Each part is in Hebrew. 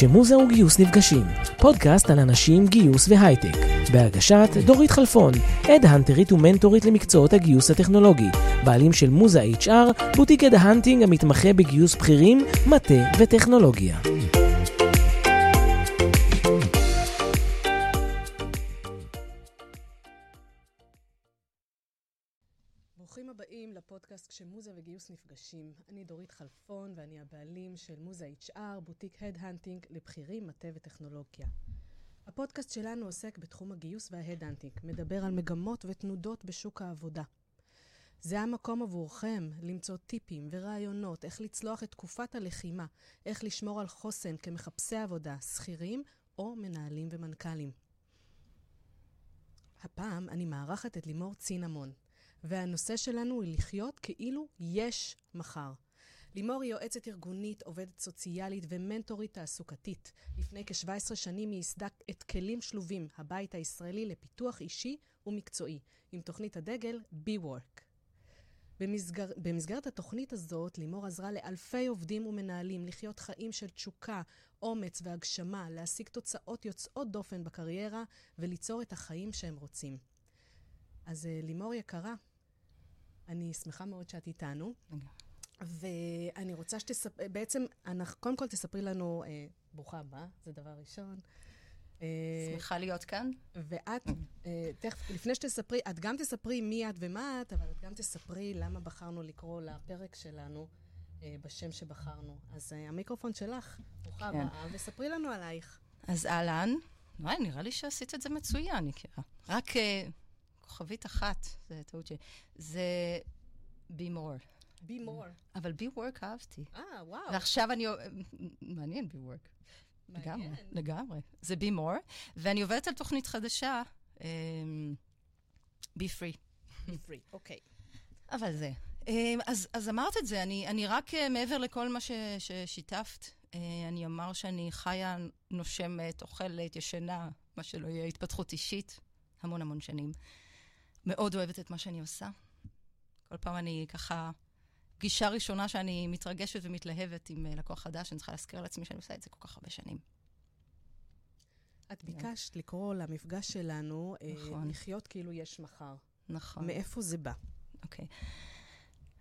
כשמוזה וגיוס נפגשים, פודקאסט על אנשים, גיוס והייטק, בהגשת דורית חלפון, headhunter ית ומנטורית למקצועות הגיוס הטכנולוגי, בעלים של מוזה HR, בוטיק headhunting המתמחה בגיוס בכירים, מטה וטכנולוגיה. לפודקאסט כשמוזה וגיוס נפגשים. אני דורית חלפון ואני הבעלים של מוזה HR, בוטיק headhunting לבכירים, מטה וטכנולוגיה. הפודקאסט שלנו עוסק בתחום הגיוס וההדהנטינג, מדבר על מגמות ותנודות בשוק העבודה. זה המקום עבורכם למצוא טיפים ורעיונות איך לצלוח את תקופת הלחימה, איך לשמור על חוסן כמחפשי עבודה, שכירים או מנהלים ומנכ"לים. הפעם אני מארחת את לימור צינמון, והנושא שלנו הוא לחיות כאילו יש מחר. לימור היא יועצת ארגונית, עובדת סוציאלית ומנטורית תעסוקתית. לפני כ-17 שנים היא ייסדה את כלים שלובים, הבית הישראלי לפיתוח אישי ומקצועי, עם תוכנית הדגל Be-Work. במסגר... במסגרת התוכנית הזאת, לימור עזרה לאלפי עובדים ומנהלים לחיות חיים של תשוקה, אומץ והגשמה, להשיג תוצאות יוצאות דופן בקריירה וליצור את החיים שהם רוצים. אז אה, לימור יקרה, אני שמחה מאוד שאת איתנו. ואני רוצה שתספרי, בעצם, אנחנו, קודם כל תספרי לנו, אה, ברוכה הבאה, זה דבר ראשון. אה, שמחה להיות כאן. ואת, אה, תכף, לפני שתספרי, את גם תספרי מי את ומה את, אבל את גם תספרי למה בחרנו לקרוא לפרק שלנו אה, בשם שבחרנו. אז המיקרופון שלך, ברוכה כן. הבאה, וספרי לנו עלייך. אז אהלן, וואי, נראה לי שעשית את זה מצוין, יקירה. רק כוכבית אחת, זה טעות שלי. זה be more. be more. אבל be work אהבתי. אה, וואו. ועכשיו אני... מעניין be work. לגמרי, מעניין. לגמרי. זה be more, ואני עובדת על תוכנית חדשה, אמ, be free. be free, אוקיי. אבל זה. אמ, אז, אז אמרת את זה, אני, אני רק אה, מעבר לכל מה ש, ששיתפת, אה, אני אומר שאני חיה, נושמת, אוכלת, ישנה, מה שלא יהיה, התפתחות אישית, המון המון שנים. מאוד אוהבת את מה שאני עושה. כל פעם אני ככה, פגישה ראשונה שאני מתרגשת ומתלהבת עם אה, לקוח חדש, אני צריכה להזכיר לעצמי שאני עושה את זה כל כך הרבה שנים. את ביקשת לקרוא למפגש שלנו, אה, נכון. לחיות כאילו יש מחר. נכון. מאיפה זה בא? אוקיי.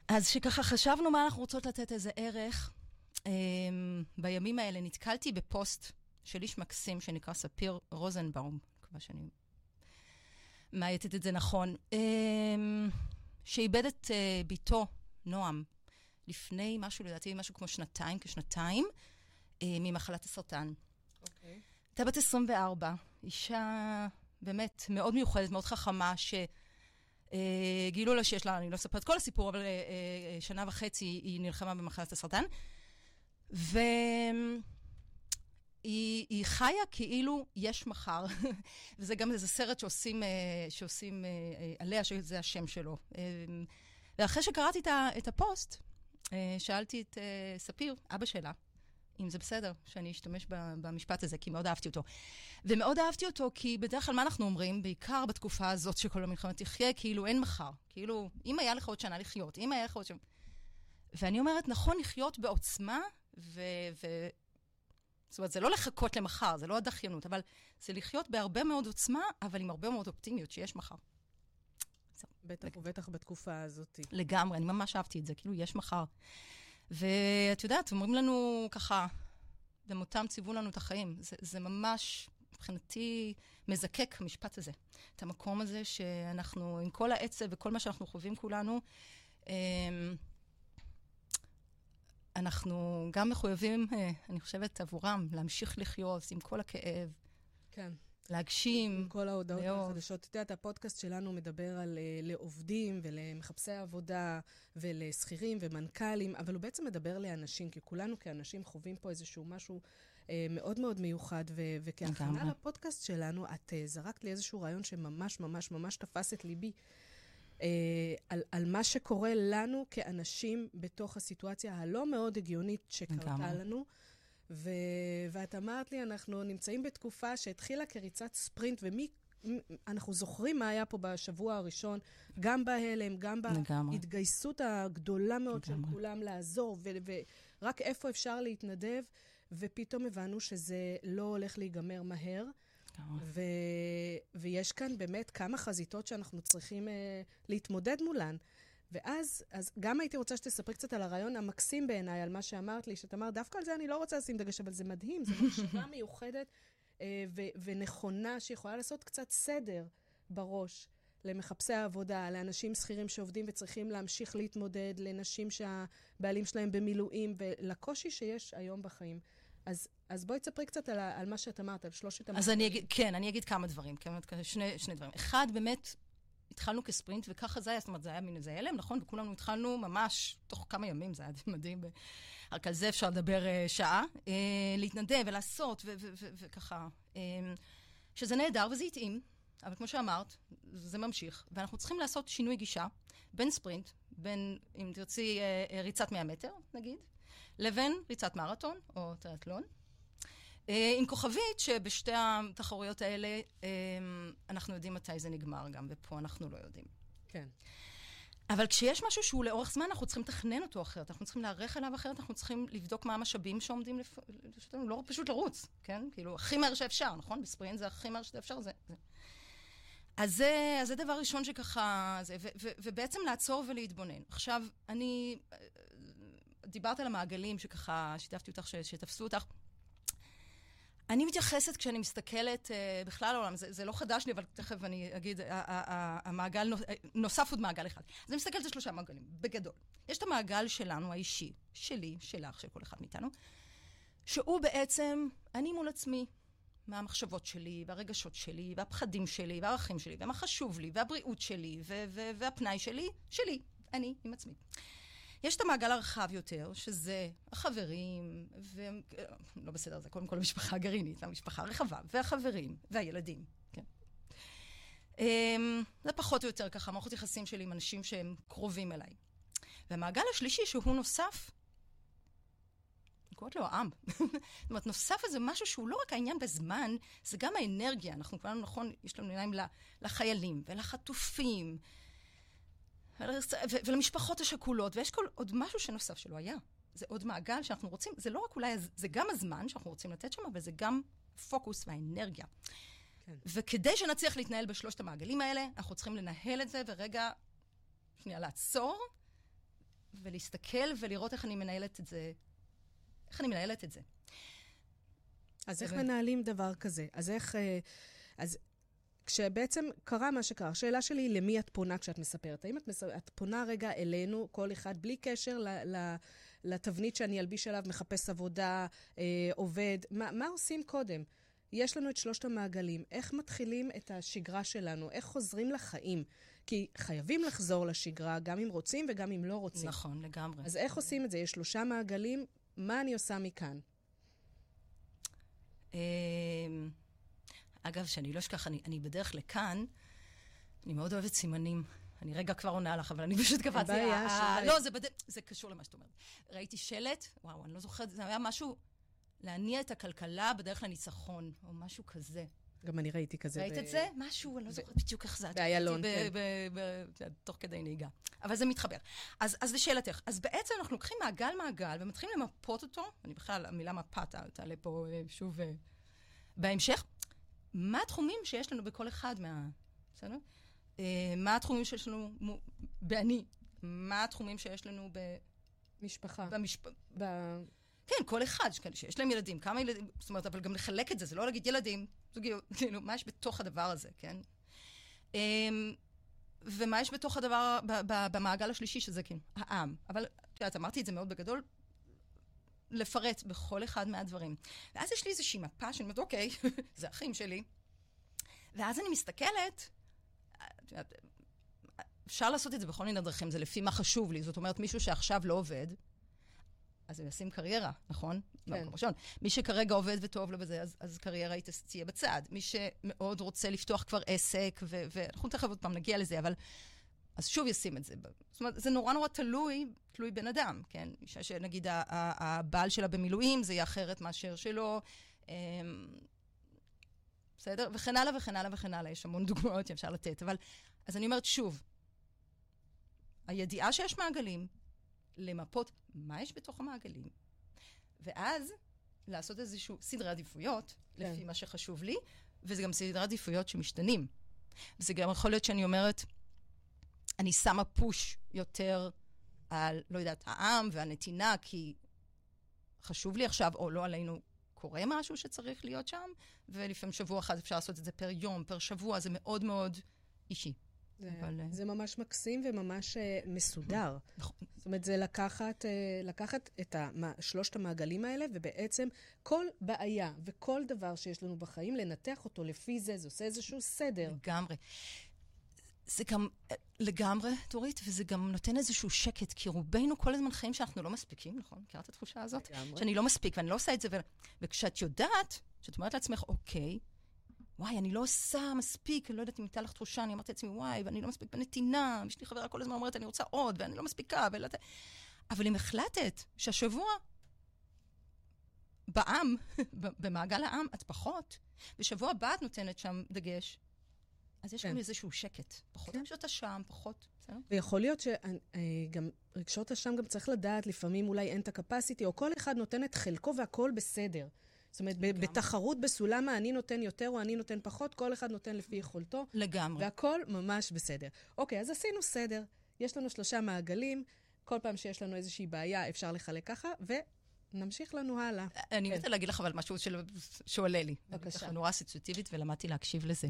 אז שככה חשבנו מה אנחנו רוצות לתת איזה ערך, um, בימים האלה נתקלתי בפוסט של איש מקסים שנקרא ספיר רוזנבאום, מקווה שאני מאייתת את זה נכון, um, שאיבד את uh, בתו, נועם, לפני משהו, לדעתי משהו כמו שנתיים, כשנתיים, uh, ממחלת הסרטן. אוקיי. הייתה בת 24, אישה באמת מאוד מיוחדת, מאוד חכמה, ש... אה, גילו לה שיש לה, אני לא אספר את כל הסיפור, אבל אה, אה, שנה וחצי היא נלחמה במחלת הסרטן. והיא היא חיה כאילו יש מחר. וזה גם איזה סרט שעושים, אה, שעושים אה, אה, עליה, שזה השם שלו. אה, ואחרי שקראתי את, הפוסט, שאלתי את ספיר, אבא שלה, אם זה בסדר שאני אשתמש במשפט הזה, כי מאוד אהבתי אותו. ומאוד אהבתי אותו, כי בדרך כלל מה אנחנו אומרים, בעיקר בתקופה הזאת שכל המלחמה תחיה, כאילו אין מחר. כאילו, אם היה לך עוד שנה לחיות, אם היה לך עוד שנה... ואני אומרת, נכון לחיות בעוצמה, ו... ו... זאת אומרת, זה לא לחכות למחר, זה לא הדחיינות, אבל זה לחיות בהרבה מאוד עוצמה, אבל עם הרבה מאוד אופטימיות שיש מחר. בטח ובטח בתקופה הזאת. לגמרי, אני ממש אהבתי את זה, כאילו, יש מחר. ואת יודעת, אומרים לנו ככה, במותם ציוו לנו את החיים. זה, זה ממש, מבחינתי, מזקק, המשפט הזה. את המקום הזה שאנחנו, עם כל העצב וכל מה שאנחנו חווים כולנו, אמ, אנחנו גם מחויבים, אה, אני חושבת, עבורם, להמשיך לחיות עם כל הכאב, כן. להגשים. עם כל ההודעות. החדשות. את יודעת, הפודקאסט שלנו מדבר על אה, לעובדים ולמחפשי עבודה ולשכירים ומנכ"לים, אבל הוא בעצם מדבר לאנשים, כי כולנו כאנשים חווים פה איזשהו משהו אה, מאוד מאוד מיוחד, ו- וכהכנה. לפודקאסט שלנו, את אה, זרקת לי איזשהו רעיון שממש ממש ממש תפס את ליבי. אה, על, על מה שקורה לנו כאנשים בתוך הסיטואציה הלא מאוד הגיונית שקרתה. לנו. ו... ואת אמרת לי, אנחנו נמצאים בתקופה שהתחילה כריצת ספרינט, ומי... אנחנו זוכרים מה היה פה בשבוע הראשון, גם בהלם, גם. בהתגייסות הגדולה מאוד של לגמרי. כולם לעזור, ו- ורק איפה אפשר להתנדב. ופתאום הבנו שזה לא הולך להיגמר מהר. ו... ויש כאן באמת כמה חזיתות שאנחנו צריכים uh, להתמודד מולן. ואז, אז גם הייתי רוצה שתספרי קצת על הרעיון המקסים בעיניי, על מה שאמרת לי, שאת אמרת, דווקא על זה אני לא רוצה לשים דגש, אבל זה מדהים, זו מחשבה מיוחדת אה, ו- ונכונה, שיכולה לעשות קצת סדר בראש למחפשי העבודה, לאנשים שכירים שעובדים וצריכים להמשיך להתמודד, לנשים שהבעלים שלהם במילואים, ולקושי שיש היום בחיים. אז, אז בואי תספרי קצת על, על מה שאת אמרת, על שלושת המחקרים. אז אני אגיד, כן, אני אגיד כמה דברים, שני, שני דברים. אחד, באמת, התחלנו כספרינט, וככה זה היה, זאת אומרת, זה היה מין איזה הלם, נכון? וכולנו התחלנו ממש תוך כמה ימים, זה היה מדהים. רק על זה אפשר לדבר uh, שעה. Uh, להתנדב ולעשות, וככה. Uh, שזה נהדר וזה התאים, אבל כמו שאמרת, זה ממשיך, ואנחנו צריכים לעשות שינוי גישה בין ספרינט, בין, אם תרצי, uh, ריצת 100 מטר, נגיד, לבין ריצת מרתון או טריאטלון. אה, עם כוכבית שבשתי התחרויות האלה אה, אנחנו יודעים מתי זה נגמר גם, ופה אנחנו לא יודעים. כן. אבל כשיש משהו שהוא לאורך זמן, אנחנו צריכים לתכנן אותו אחרת, אנחנו צריכים להיערך אליו אחרת, אנחנו צריכים לבדוק מה המשאבים שעומדים לרשותנו, לא פשוט לרוץ, כן? כאילו, הכי מהר שאפשר, נכון? בספרינט זה הכי מהר שאפשר, זה... זה. אז זה, אז זה דבר ראשון שככה, זה, ו, ו, ובעצם לעצור ולהתבונן. עכשיו, אני, אה, דיברת על המעגלים שככה שיתפתי אותך, שתפסו אותך. אני מתייחסת כשאני מסתכלת uh, בכלל העולם, זה, זה לא חדש לי, אבל תכף אני אגיד, המעגל, נוסף עוד מעגל אחד. אז אני מסתכלת על שלושה מעגלים, בגדול. יש את המעגל שלנו, האישי, שלי, שלך, של כל אחד מאיתנו, שהוא בעצם אני מול עצמי, מהמחשבות שלי, והרגשות שלי, והפחדים שלי, והערכים שלי, ומה חשוב לי, והבריאות שלי, והפנאי שלי, שלי, אני עם עצמי. יש את המעגל הרחב יותר, שזה החברים, ו... לא בסדר, זה קודם כל המשפחה הגרעינית, המשפחה הרחבה, והחברים, והילדים, כן. אמ, זה פחות או יותר ככה, מערכות יחסים שלי עם אנשים שהם קרובים אליי. והמעגל השלישי, שהוא נוסף, אני קוראת לו העם. זאת אומרת, נוסף איזה משהו שהוא לא רק העניין בזמן, זה גם האנרגיה. אנחנו כולנו, נכון, יש לנו עיניים לחיילים ולחטופים ולמשפחות השכולות, ויש כל עוד משהו שנוסף שלא היה. זה עוד מעגל שאנחנו רוצים, זה לא רק אולי, זה גם הזמן שאנחנו רוצים לתת שם, אבל זה גם פוקוס והאנרגיה. כן. וכדי שנצליח להתנהל בשלושת המעגלים האלה, אנחנו צריכים לנהל את זה ורגע, שנייה, לעצור ולהסתכל ולראות איך אני מנהלת את זה, איך אני מנהלת את זה. אז איך מנהלים דבר כזה? אז איך... אה, אז כשבעצם קרה מה שקרה, השאלה שלי היא למי את פונה כשאת מספרת. האם את, מס... את פונה רגע אלינו, כל אחד, בלי קשר ל... ל... לתבנית שאני אלביש עליו, מחפש עבודה, אה, עובד, מה, מה עושים קודם? יש לנו את שלושת המעגלים. איך מתחילים את השגרה שלנו? איך חוזרים לחיים? כי חייבים לחזור לשגרה, גם אם רוצים וגם אם לא רוצים. נכון, לגמרי. אז איך עושים את זה? יש שלושה מעגלים, מה אני עושה מכאן? אגב, שאני לא אשכח, אני, אני בדרך לכאן, אני מאוד אוהבת סימנים. אני רגע כבר עונה לך, אבל אני פשוט קפצתי. בעיה, אה, לא, זה, בד... זה קשור למה שאת אומרת. ראיתי שלט, וואו, אני לא זוכרת, זה היה משהו, להניע את הכלכלה בדרך לניצחון, או משהו כזה. גם אני ראיתי כזה. ראית ב... את זה? משהו, אני לא זוכרת בדיוק איך זה. באיילון, כן. תוך כדי נהיגה. אבל זה מתחבר. אז, אז לשאלתך, אז בעצם אנחנו לוקחים מעגל-מעגל ומתחילים למפות אותו, אני בכלל, המילה מפה תעלה פה אה, שוב אה, בהמשך. מה התחומים שיש לנו בכל אחד מה... בסדר? Uh, מה התחומים שיש לנו באני? מה התחומים שיש לנו ב... משפחה. במשפ... ב... כן, כל אחד, שיש להם ילדים, כמה ילדים, זאת אומרת, אבל גם לחלק את זה, זה לא להגיד ילדים, זוגיות, כאילו, מה יש בתוך הדבר הזה, כן? Um, ומה יש בתוך הדבר, במעגל השלישי, שזה כן, העם. אבל, את יודעת, אמרתי את זה מאוד בגדול, לפרט בכל אחד מהדברים. ואז יש לי איזושהי מפה שאני אומרת, אוקיי, זה אחים שלי. ואז אני מסתכלת, אפשר לעשות את זה בכל מיני דרכים, זה לפי מה חשוב לי. זאת אומרת, מישהו שעכשיו לא עובד, אז הוא ישים קריירה, נכון? כן. ראשון. מי שכרגע עובד וטוב לו בזה, אז, אז קריירה היא תהיה בצד. מי שמאוד רוצה לפתוח כבר עסק, ואנחנו תכף עוד פעם נגיע לזה, אבל אז שוב ישים את זה. זאת אומרת, זה נורא נורא תלוי, תלוי בן אדם, כן? אישה שנגיד הבעל שלה במילואים, זה יהיה אחרת מאשר שלו. אמ, בסדר? וכן הלאה וכן הלאה וכן הלאה. יש המון דוגמאות שאפשר לתת. אבל, אז אני אומרת שוב, הידיעה שיש מעגלים, למפות מה יש בתוך המעגלים, ואז לעשות איזשהו סדרי עדיפויות, כן. לפי מה שחשוב לי, וזה גם סדרי עדיפויות שמשתנים. וזה גם יכול להיות שאני אומרת, אני שמה פוש יותר על, לא יודעת, העם והנתינה, כי חשוב לי עכשיו, או לא עלינו, קורה משהו שצריך להיות שם, ולפעמים שבוע אחד אפשר לעשות את זה פר יום, פר שבוע, זה מאוד מאוד אישי. זה, אבל, אה, זה ממש מקסים וממש uh, מסודר. נכון. זאת אומרת, זה לקחת, uh, לקחת את המ- שלושת המעגלים האלה, ובעצם כל בעיה וכל דבר שיש לנו בחיים, לנתח אותו לפי זה, זה עושה איזשהו סדר. לגמרי. זה גם אה, לגמרי, דורית, וזה גם נותן איזשהו שקט, כי רובנו כל הזמן חיים שאנחנו לא מספיקים, נכון? מכירה את התחושה הזאת? לגמרי. שאני לא מספיק, ואני לא עושה את זה, ו... וכשאת יודעת, כשאת אומרת לעצמך, אוקיי, וואי, אני לא עושה מספיק, אני לא יודעת אם הייתה לך תחושה, אני אמרתי לעצמי, וואי, ואני לא מספיק בנתינה, יש לי חברה כל הזמן אומרת, אני רוצה עוד, ואני לא מספיקה, ולא... אבל אם החלטת שהשבוע בעם, במעגל העם, את פחות, ושבוע הבא את נותנת שם דגש, אז יש כן. גם איזשהו שקט. פחות כן. רגשות אשם, פחות, בסדר? ויכול להיות שגם רגשות אשם גם צריך לדעת, לפעמים אולי אין את הקפסיטי, או כל אחד נותן את חלקו והכל בסדר. זאת אומרת, לגמרי. בתחרות בסולם האני נותן יותר או אני נותן פחות, כל אחד נותן לפי יכולתו, לגמרי. והכל ממש בסדר. אוקיי, אז עשינו סדר. יש לנו שלושה מעגלים, כל פעם שיש לנו איזושהי בעיה אפשר לחלק ככה, ונמשיך לנו הלאה. אני כן. להגיד לך אבל משהו שעולה לי. בבקשה. אני נורא אסוציאטיבית ולמדתי להקשיב לזה.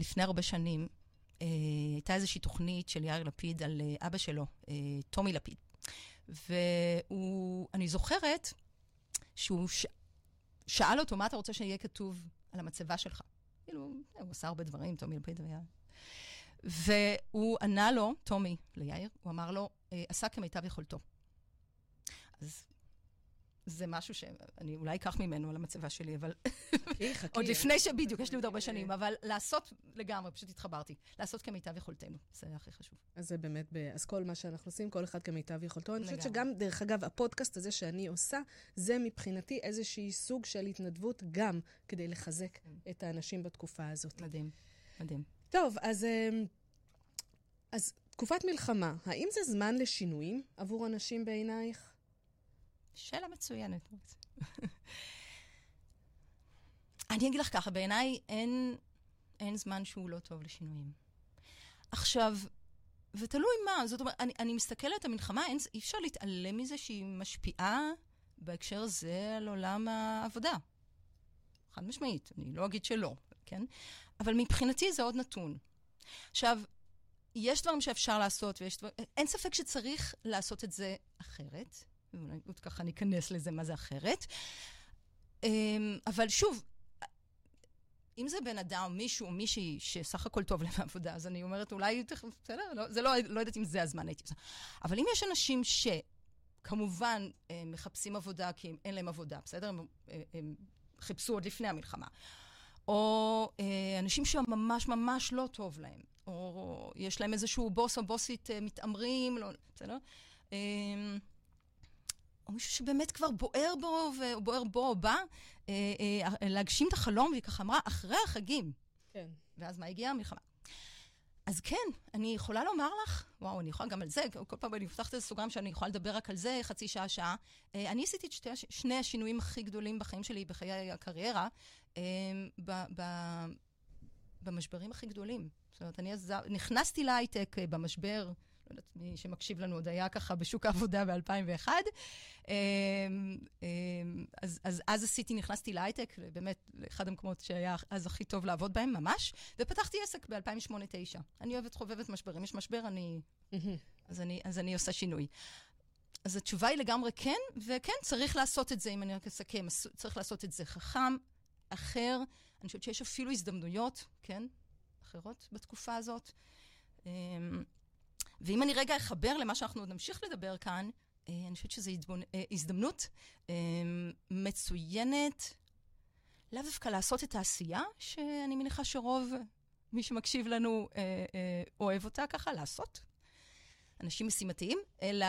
לפני הרבה שנים אה, הייתה איזושהי תוכנית של יאיר לפיד על אה, אבא שלו, אה, טומי לפיד. ואני זוכרת שהוא ש... שאל אותו, מה אתה רוצה שיהיה כתוב על המצבה שלך? כאילו, הוא עשה הרבה דברים, טומי לפיד היה... והוא ענה לו, טומי, ליאיר, הוא אמר לו, "אה, עשה כמיטב יכולתו. אז זה משהו שאני אולי אקח ממנו על המצבה שלי, אבל חכי, חכי. עוד לפני שבדיוק, יש לי עוד הרבה שנים, אבל לעשות לגמרי, פשוט התחברתי. לעשות כמיטב יכולתנו, זה הכי חשוב. אז זה באמת. אז כל מה שאנחנו עושים, כל אחד כמיטב יכולתו. אני חושבת. שגם, דרך אגב, הפודקאסט הזה שאני עושה, זה מבחינתי איזושהי סוג של התנדבות גם כדי לחזק כן. את האנשים בתקופה הזאת. מדהים, מדהים. טוב, אז, אז תקופת מלחמה, האם זה זמן לשינויים עבור אנשים בעינייך? שאלה מצוינת. אני אגיד לך ככה, בעיניי אין, אין זמן שהוא לא טוב לשינויים. עכשיו, ותלוי מה, זאת אומרת, אני, אני מסתכלת, המלחמה, אין, אי אפשר להתעלם מזה שהיא משפיעה בהקשר הזה על עולם העבודה. חד משמעית, אני לא אגיד שלא, כן? אבל מבחינתי זה עוד נתון. עכשיו, יש דברים שאפשר לעשות, ויש דברים... אין ספק שצריך לעשות את זה אחרת. ואולי עוד ככה ניכנס לזה, מה זה אחרת. אמ, אבל שוב, אם זה בן אדם, מישהו או מישהי שסך הכל טוב להם בעבודה, אז אני אומרת, אולי, בסדר, לא, זה לא, לא יודעת אם זה הזמן הייתי עושה. אבל אם יש אנשים שכמובן הם מחפשים עבודה כי אין להם עבודה, בסדר? הם, הם חיפשו עוד לפני המלחמה. או אה, אנשים שממש ממש לא טוב להם, או יש להם איזשהו בוס או בוסית אה, מתעמרים, לא, בסדר? אה, או מישהו שבאמת כבר בוער בו, ובוער בו או בה, אה, אה, להגשים את החלום, והיא ככה אמרה, אחרי החגים. כן. ואז מה הגיעה? המלחמה. אז כן, אני יכולה לומר לך, וואו, אני יכולה גם על זה, כל פעם אני פותחת איזה סוגריים שאני יכולה לדבר רק על זה חצי שעה, שעה. אה, אני עשיתי את שתי, שני השינויים הכי גדולים בחיים שלי, בחיי הקריירה, ב, ב, במשברים הכי גדולים. זאת אומרת, אני אז נכנסתי להייטק במשבר, לא יודעת מי שמקשיב לנו עוד היה ככה בשוק העבודה ב-2001. אז, אז אז עשיתי, נכנסתי להייטק, באמת, לאחד המקומות שהיה אז הכי טוב לעבוד בהם, ממש, ופתחתי עסק ב-2008-2009. אני אוהבת, חובבת משברים. יש משבר, אני, אז, אני, אז אני עושה שינוי. אז התשובה היא לגמרי כן, וכן, צריך לעשות את זה, אם אני רק אסכם, צריך לעשות את זה חכם, אחר. אני חושבת שיש אפילו הזדמנויות, כן, אחרות בתקופה הזאת. ואם אני רגע אחבר למה שאנחנו עוד נמשיך לדבר כאן, אני חושבת שזו הזדמנות מצוינת, לאו דווקא לעשות את העשייה, שאני מניחה שרוב מי שמקשיב לנו אוהב אותה ככה, לעשות. אנשים משימתיים, אלא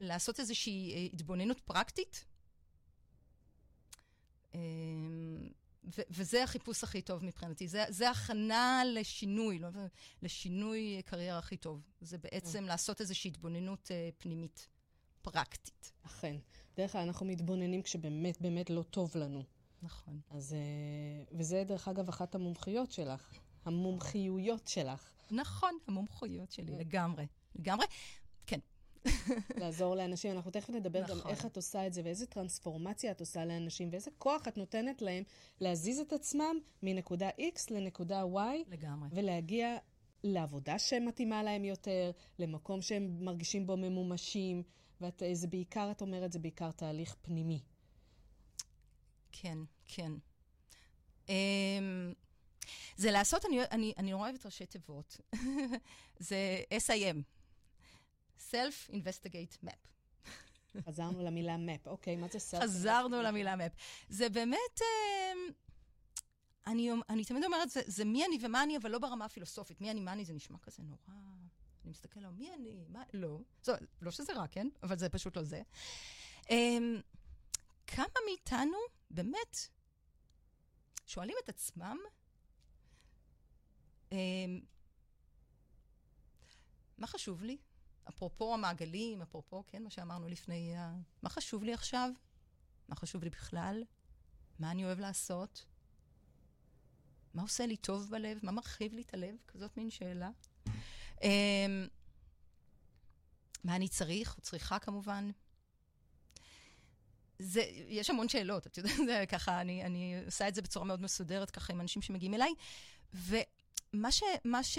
לעשות איזושהי התבוננות פרקטית. ו- וזה החיפוש הכי טוב מבחינתי. זה, זה הכנה לשינוי, לא, לשינוי קריירה הכי טוב. זה בעצם לעשות איזושהי התבוננות uh, פנימית, פרקטית. אכן. בדרך כלל אנחנו מתבוננים כשבאמת באמת לא טוב לנו. נכון. אז, אה, וזה דרך אגב אחת המומחיות שלך, המומחיויות שלך. נכון, המומחיות שלי, לגמרי. לגמרי. לעזור לאנשים. אנחנו תכף נדבר גם נכון. איך את עושה את זה, ואיזה טרנספורמציה את עושה לאנשים, ואיזה כוח את נותנת להם להזיז את עצמם מנקודה X לנקודה Y, לגמרי. ולהגיע לעבודה שמתאימה להם יותר, למקום שהם מרגישים בו ממומשים, וזה בעיקר, את אומרת, זה בעיקר תהליך פנימי. כן, כן. Um, זה לעשות, אני, אני, אני נורא אוהבת ראשי תיבות. זה SIM, Self-Investigate Map. חזרנו למילה map. אוקיי, מה זה self? חזרנו למילה map. זה באמת, um, אני, אני תמיד אומרת, זה, זה מי אני ומה אני, אבל לא ברמה הפילוסופית. מי אני, מה אני, זה נשמע כזה נורא... אני מסתכל על מי אני, מה... לא. זו, לא שזה רע, כן? אבל זה פשוט לא זה. Um, כמה מאיתנו באמת שואלים את עצמם, um, מה חשוב לי? אפרופו המעגלים, אפרופו, כן, מה שאמרנו לפני, uh, מה חשוב לי עכשיו? מה חשוב לי בכלל? מה אני אוהב לעשות? מה עושה לי טוב בלב? מה מרחיב לי את הלב? כזאת מין שאלה. Um, מה אני צריך, או צריכה כמובן. זה, יש המון שאלות, את יודעת, זה ככה, אני, אני עושה את זה בצורה מאוד מסודרת, ככה, עם אנשים שמגיעים אליי. ומה ש... מה ש...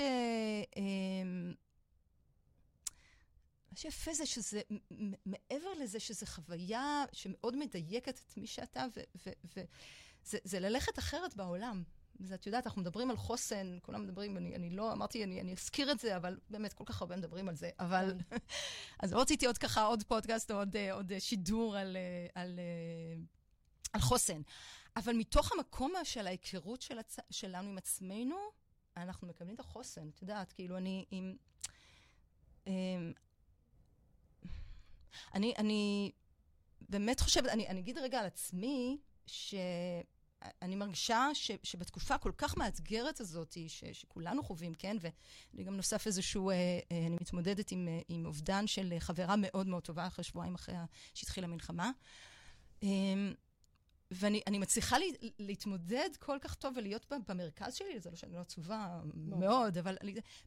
אמ, מה שיפה זה שזה, מעבר לזה שזו חוויה שמאוד מדייקת את מי שאתה, וזה זה ללכת אחרת בעולם. זה, את יודעת, אנחנו מדברים על חוסן, כולם מדברים, אני, אני לא, אמרתי, אני, אני אזכיר את זה, אבל באמת, כל כך הרבה מדברים על זה. אבל, אז לא רציתי עוד ככה עוד פודקאסט עוד, אה, עוד שידור על, אה, על, אה, על חוסן. אבל מתוך המקום של ההיכרות של הצ... שלנו עם עצמנו, אנחנו מקבלים את החוסן. את יודעת, כאילו, אני עם... עם אני, אני באמת חושבת, אני, אני אגיד רגע על עצמי, ש... אני מרגישה ש, שבתקופה הכל כך מאתגרת הזאת, ש, שכולנו חווים, כן? ואני גם נוסף איזשהו, אה, אה, אני מתמודדת עם, אה, עם אובדן של חברה מאוד מאוד טובה אחרי שבועיים אחרי שהתחילה המלחמה. אה, ואני אני מצליחה לי, להתמודד כל כך טוב ולהיות במרכז שלי, זה לא שאני לא עצובה מאוד, אבל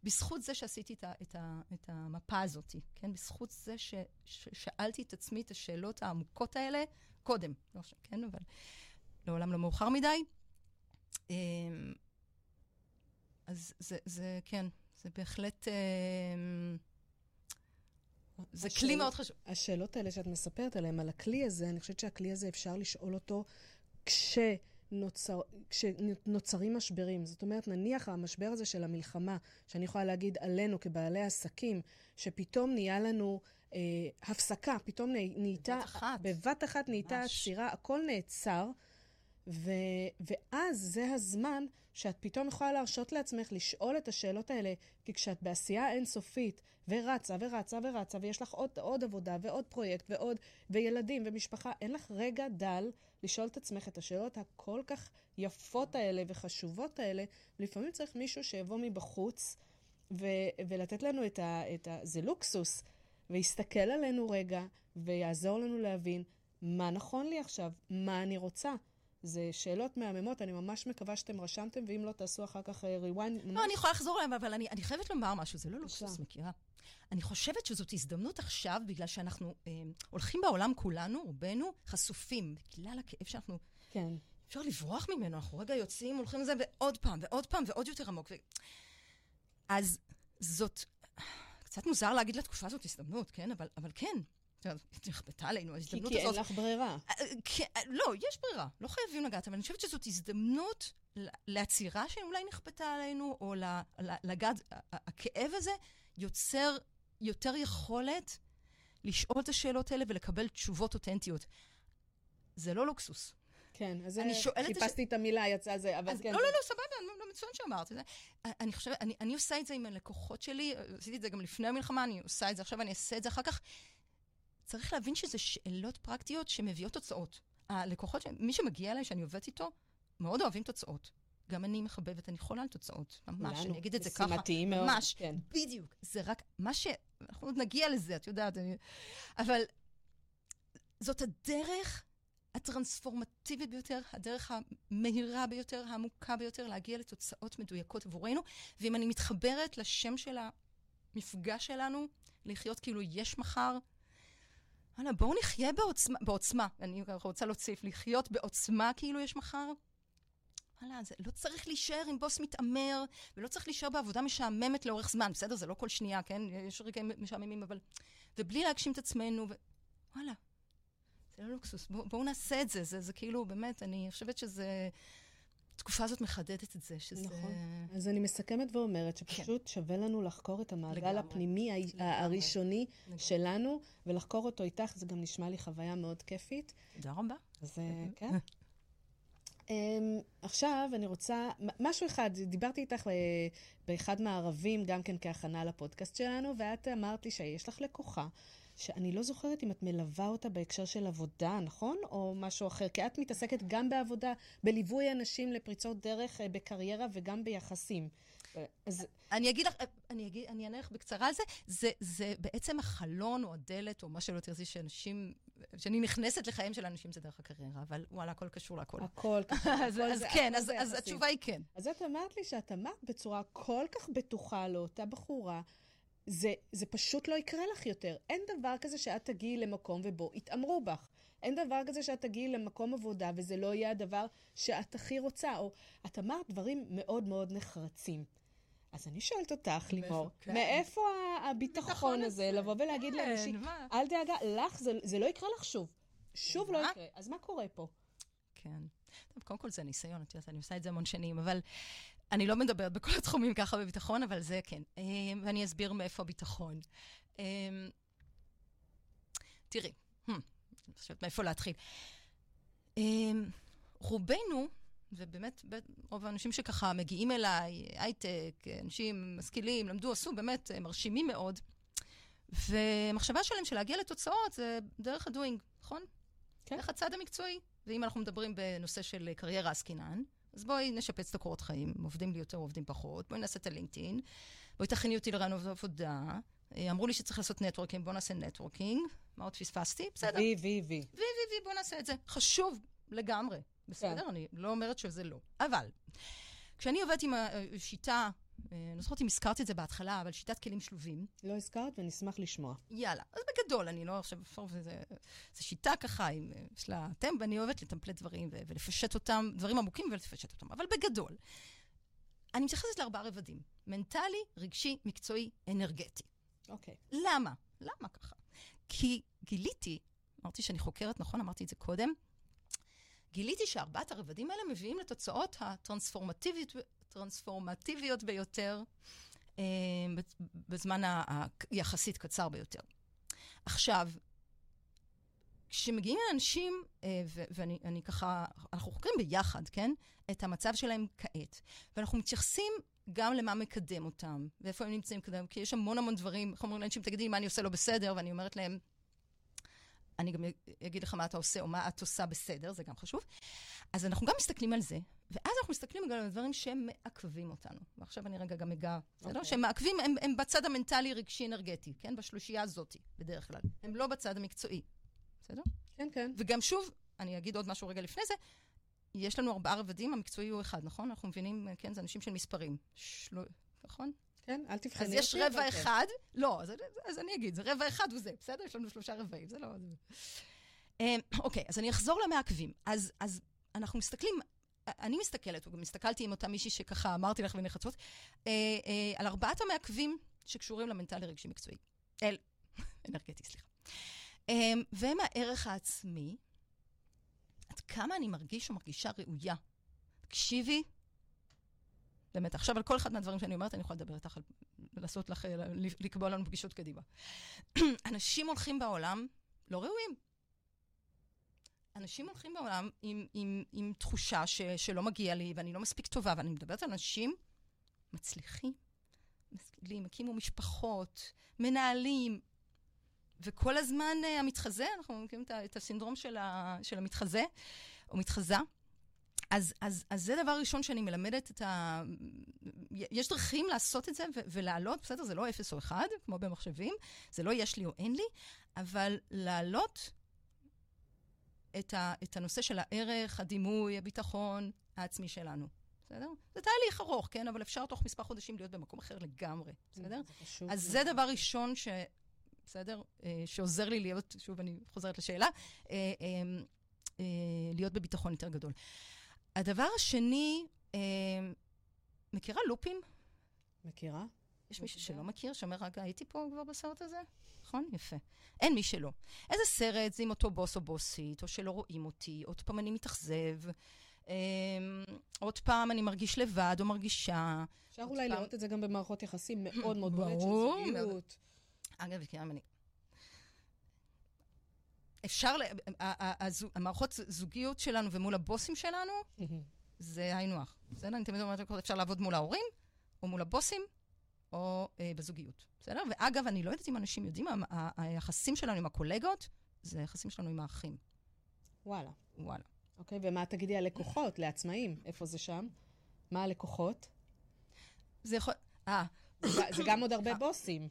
בזכות זה שעשיתי את, ה, את, ה, את המפה הזאת, כן? בזכות זה ש, ששאלתי את עצמי את השאלות העמוקות האלה קודם, לא עכשיו, כן? אבל... לעולם לא מאוחר מדי. אז זה, זה כן, זה בהחלט... זה השאל... כלי מאוד חשוב. השאלות האלה שאת מספרת עליהן, על הכלי הזה, אני חושבת שהכלי הזה אפשר לשאול אותו כשנוצר, כשנוצרים משברים. זאת אומרת, נניח המשבר הזה של המלחמה, שאני יכולה להגיד עלינו כבעלי עסקים, שפתאום נהיה לנו אה, הפסקה, פתאום נהייתה... בבת אחת. בבת אחת נהייתה עצירה, הכל נעצר. ו, ואז זה הזמן שאת פתאום יכולה להרשות לעצמך לשאול את השאלות האלה, כי כשאת בעשייה אינסופית, ורצה ורצה ורצה, ויש לך עוד, עוד עבודה ועוד פרויקט ועוד, וילדים ומשפחה, אין לך רגע דל לשאול את עצמך את השאלות הכל כך יפות האלה וחשובות האלה. לפעמים צריך מישהו שיבוא מבחוץ ו, ולתת לנו את ה, את ה... זה לוקסוס, ויסתכל עלינו רגע, ויעזור לנו להבין מה נכון לי עכשיו, מה אני רוצה. זה שאלות מהממות, אני ממש מקווה שאתם רשמתם, ואם לא, תעשו אחר כך rewind. לא, אני יכולה לחזור להם, אבל אני, אני חייבת לומר משהו, זה לא לוקסוס, מכירה. אני חושבת שזאת הזדמנות עכשיו, בגלל שאנחנו אה, הולכים בעולם כולנו, רובנו, חשופים, בגלל הכאב שאנחנו... כן. אפשר לברוח ממנו, אנחנו רגע יוצאים, הולכים לזה ועוד פעם, ועוד פעם, ועוד יותר עמוק. ו... אז זאת... קצת מוזר להגיד לתקופה הזאת הזדמנות, כן? אבל, אבל כן, נכפתה עלינו ההזדמנות הזאת. כי אין לך ברירה. לא, יש ברירה, לא חייבים לגעת, אבל אני חושבת שזאת הזדמנות לעצירה שאולי נכפתה עלינו, או לגעת, הכאב הזה יוצר יותר יכולת לשאול את השאלות האלה ולקבל תשובות אותנטיות. זה לא לוקסוס. כן, אז אני שואלת... חיפשתי את המילה, יצא זה, אבל כן. לא, לא, לא, סבבה, לא מצוין שאמרת. אני חושבת, אני עושה את זה עם הלקוחות שלי, עשיתי את זה גם לפני המלחמה, אני עושה את זה עכשיו, אני אעשה את זה אחר כך. צריך להבין שזה שאלות פרקטיות שמביאות תוצאות. הלקוחות, מי שמגיע אליי, שאני עובדת איתו, מאוד אוהבים תוצאות. גם אני מחבבת, אני חולה על תוצאות. ממש, אני אגיד את זה ככה. משימתיים מאוד. ממש, כן. בדיוק. זה רק, מה ש... אנחנו עוד נגיע לזה, את יודעת. אני... אבל זאת הדרך הטרנספורמטיבית ביותר, הדרך המהירה ביותר, העמוקה ביותר, להגיע לתוצאות מדויקות עבורנו. ואם אני מתחברת לשם של המפגש שלנו, לחיות כאילו יש מחר, וואלה, בואו נחיה בעוצמה, בעוצמה, אני רוצה להוסיף, לחיות בעוצמה כאילו יש מחר. וואלה, זה לא צריך להישאר עם בוס מתעמר, ולא צריך להישאר בעבודה משעממת לאורך זמן, בסדר? זה לא כל שנייה, כן? יש רגעים משעממים, אבל... ובלי להגשים את עצמנו, ו... וואלה, זה לא לוקסוס, בואו בוא נעשה את זה. זה, זה כאילו, באמת, אני חושבת שזה... התקופה הזאת מחדדת את זה, שזה... נכון. אז אני מסכמת ואומרת שפשוט כן. שווה לנו לחקור את המעגל לגמרי. הפנימי לגמרי. הראשוני לגמרי. שלנו, ולחקור אותו איתך, זה גם נשמע לי חוויה מאוד כיפית. תודה רבה. אז אה, כן. um, עכשיו אני רוצה, משהו אחד, דיברתי איתך uh, באחד מהערבים, גם כן כהכנה לפודקאסט שלנו, ואת אמרת לי שיש לך לקוחה שאני לא זוכרת אם את מלווה אותה בהקשר של עבודה, נכון? או משהו אחר. כי את מתעסקת גם בעבודה, בליווי אנשים לפריצות דרך אה, בקריירה וגם ביחסים. אז... אני אגיד לך, אני, אגיד, אני אענה לך בקצרה על זה. זה. זה בעצם החלון או הדלת, או מה שלא תרצי, שאנשים, שאני נכנסת לחיים של אנשים זה דרך הקריירה, אבל וואלה, הכל קשור להכל. הכל קשור. אז, אז זה, כן, אז, אז התשובה היא כן. אז את אמרת לי שאת אמרת בצורה כל כך בטוחה לאותה בחורה, זה, זה פשוט לא יקרה לך יותר. אין דבר כזה שאת תגיעי למקום ובו יתעמרו בך. אין דבר כזה שאת תגיעי למקום עבודה וזה לא יהיה הדבר שאת הכי רוצה. או את אמרת דברים מאוד מאוד נחרצים. אז אני שואלת אותך, לימור, כן. מאיפה הביטחון הזה לבוא ולהגיד כן, לאנשים, אל דאגה, לך זה, זה לא יקרה לך שוב. שוב לא יקרה. אז מה קורה פה? כן. טוב, קודם כל זה ניסיון, את יודעת, אני עושה את זה המון שנים, אבל אני לא מדברת בכל התחומים ככה בביטחון, אבל זה כן. אמ, ואני אסביר מאיפה הביטחון. אמ, תראי, hmm, חושבת מאיפה להתחיל. אמ, רובנו, ובאמת, רוב האנשים שככה מגיעים אליי, הייטק, אנשים משכילים, למדו, עשו, באמת מרשימים מאוד. והמחשבה שלהם של להגיע לתוצאות זה דרך הדוינג, נכון? כן. דרך הצד המקצועי. ואם אנחנו מדברים בנושא של קריירה עסקינן, אז בואי נשפץ את הקורות חיים, עובדים לי יותר, עובדים פחות, בואי נעשה את הלינקדאין, בואי תכיני אותי לרעיון עבודה. אה, אמרו לי שצריך לעשות networking, בואו נעשה networking. מה עוד פספסתי? בסדר. וי, וי, וי. וי, וי, וי, בואו נעשה את זה. חשוב לגמרי. בסדר? כן. אני לא אומרת שזה לא. אבל, כשאני עובדת עם השיטה אה, אני לא זוכרת אם הזכרתי את זה בהתחלה, אבל שיטת כלים שלובים. לא הזכרת ונשמח לשמוע. יאללה. אז בגדול, אני לא עכשיו, זו שיטה ככה, עם, יש לה אתם, ואני אוהבת ל template דברים ולפשט אותם, דברים עמוקים ולפשט אותם. אבל בגדול, אני מתייחסת לארבעה רבדים. מנטלי, רגשי, מקצועי, אנרגטי. אוקיי. Okay. למה? למה ככה? כי גיליתי, אמרתי שאני חוקרת, נכון? אמרתי את זה קודם. גיליתי שארבעת הרבדים האלה מביאים לתוצאות הטרנספורמטיביות הטרנספורמטיביות ביותר אה, בזמן היחסית קצר ביותר. עכשיו, כשמגיעים אנשים, אה, ואני ככה, אנחנו חוקרים ביחד, כן? את המצב שלהם כעת. ואנחנו מתייחסים גם למה מקדם אותם, ואיפה הם נמצאים קדם, כי יש המון המון דברים, איך אומרים לאנשים, תגידי מה אני עושה לא בסדר, ואני אומרת להם, אני גם אגיד לך מה אתה עושה או מה את עושה בסדר, זה גם חשוב. אז אנחנו גם מסתכלים על זה, ואז אנחנו מסתכלים גם על דברים שהם מעכבים אותנו. ועכשיו אני רגע גם אגע, בסדר? Okay. אוקיי. שהם מעכבים, הם, הם בצד המנטלי, רגשי, אנרגטי, כן? בשלושייה הזאתי, בדרך כלל. הם לא בצד המקצועי, בסדר? כן, כן. וגם שוב, אני אגיד עוד משהו רגע לפני זה, יש לנו ארבעה רבדים, המקצועי הוא אחד, נכון? אנחנו מבינים, כן, זה אנשים של מספרים. של... נכון? כן, אל תבחני אותי. אז יש רבע כן. אחד, לא, אז, אז אני אגיד, זה רבע אחד וזה, בסדר? יש לנו שלושה רבעים, זה לא... אמ, אוקיי, אז אני אחזור למעכבים. אז, אז אנחנו מסתכלים, אני מסתכלת, וגם הסתכלתי עם אותה מישהי שככה אמרתי לך בנחצות, אה, אה, על ארבעת המעכבים שקשורים למנטלי רגשי מקצועי. אל, אנרגטי, סליחה. אה, והם הערך העצמי, עד כמה אני מרגיש או מרגישה ראויה. תקשיבי, באמת, עכשיו על כל אחד מהדברים שאני אומרת, אני יכולה לדבר איתך, לעשות לך, לקבוע לנו פגישות קדימה. אנשים הולכים בעולם לא ראויים. אנשים הולכים בעולם עם, עם, עם תחושה ש, שלא מגיע לי, ואני לא מספיק טובה, ואני מדברת על אנשים מצליחים, משכילים, הקימו משפחות, מנהלים, וכל הזמן uh, המתחזה, אנחנו מכירים את, את הסינדרום של, ה, של המתחזה, או מתחזה. אז, אז, אז זה דבר ראשון שאני מלמדת את ה... יש דרכים לעשות את זה ו- ולעלות, בסדר, זה לא אפס או אחד, כמו במחשבים, זה לא יש לי או אין לי, אבל לעלות את, ה, את הנושא של הערך, הדימוי, הביטחון העצמי שלנו. בסדר? זה תהליך ארוך, כן? אבל אפשר תוך מספר חודשים להיות במקום אחר לגמרי, בסדר? זה אז מאוד. זה דבר ראשון ש... בסדר? אה, שעוזר לי להיות, שוב, אני חוזרת לשאלה, אה, אה, להיות בביטחון יותר גדול. הדבר השני, אה, מכירה לופים? מכירה? יש מישהו. שלא מכיר, שאומר, רגע, הייתי פה כבר בסרט הזה? נכון? יפה. אין מי שלא. איזה סרט זה עם אותו בוס או בוסית, או שלא רואים אותי, עוד פעם אני מתאכזב, אה, עוד פעם אני מרגיש לבד או מרגישה. אפשר אולי פעם- לראות את זה גם במערכות יחסים מאוד מאוד בולט של זוגיות. אגב, אני... אפשר, המערכות זוגיות שלנו ומול הבוסים שלנו, זה היינו הך. בסדר? אני תמיד אומרת, אפשר לעבוד מול ההורים, או מול הבוסים, או אה, בזוגיות. בסדר? ואגב, אני לא יודעת אם אנשים יודעים, היחסים שלנו עם הקולגות, זה היחסים שלנו עם האחים. וואלה. וואלה. אוקיי, ומה תגידי על לקוחות, לעצמאים? איפה זה שם? מה הלקוחות? זה יכול... אה, זה גם עוד הרבה בוסים.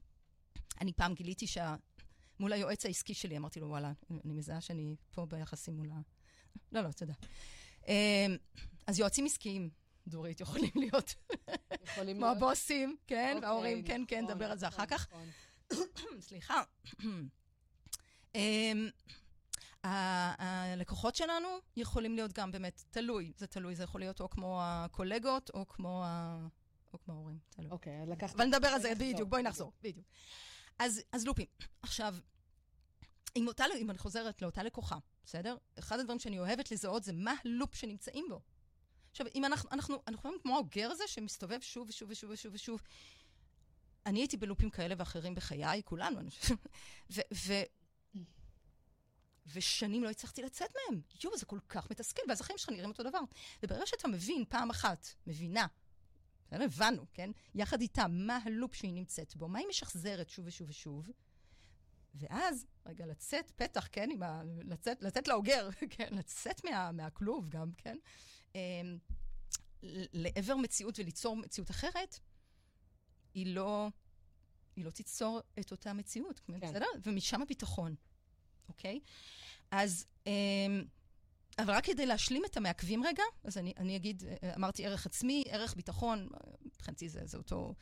אני פעם גיליתי שה... מול היועץ העסקי שלי, אמרתי לו, וואלה, אני מזהה שאני פה ביחסים מול ה... לא, לא, תודה. אמ, אז יועצים עסקיים, דורית, יכולים להיות יכולים כמו. הבוסים, כן, אוקיי, וההורים, כן, כן, נכון, נדבר על זה אחר נכון, כך. נכון. סליחה. אמ, הלקוחות שלנו יכולים להיות גם באמת, תלוי, זה תלוי, זה יכול להיות או כמו הקולגות או כמו ההורים, תלוי. אוקיי, לקחת... אבל נדבר על זה בדיוק, בואי נחזור, בדיוק. אז, אז לופים. עכשיו, אם, אותה, אם אני חוזרת לאותה לקוחה, בסדר? אחד הדברים שאני אוהבת לזהות זה מה הלופ שנמצאים בו. עכשיו, אם אנחנו, אנחנו, אנחנו רואים כמו האוגר הזה שמסתובב שוב ושוב ושוב ושוב ושוב. אני הייתי בלופים כאלה ואחרים בחיי, כולנו, אני חושבת. ושנים לא הצלחתי לצאת מהם. יואו, זה כל כך מתסכל, ואז החיים שלך נראים אותו דבר. וברגע שאתה מבין פעם אחת, מבינה, בסדר? הבנו, כן? יחד איתה, מה הלופ שהיא נמצאת בו, מה היא משחזרת שוב ושוב ושוב, ואז, רגע, לצאת פתח, כן? עם ה... לצאת, לצאת לאוגר, כן? לצאת מה, מהכלוב גם, כן? אמ, לעבר מציאות וליצור מציאות אחרת, היא לא, היא לא תיצור את אותה מציאות, כן. בסדר? ומשם הביטחון, אוקיי? אז, אמ, אבל רק כדי להשלים את המעכבים רגע, אז אני, אני אגיד, אה, אמרתי ערך עצמי, ערך ביטחון, מבחינתי זה, זה אותו,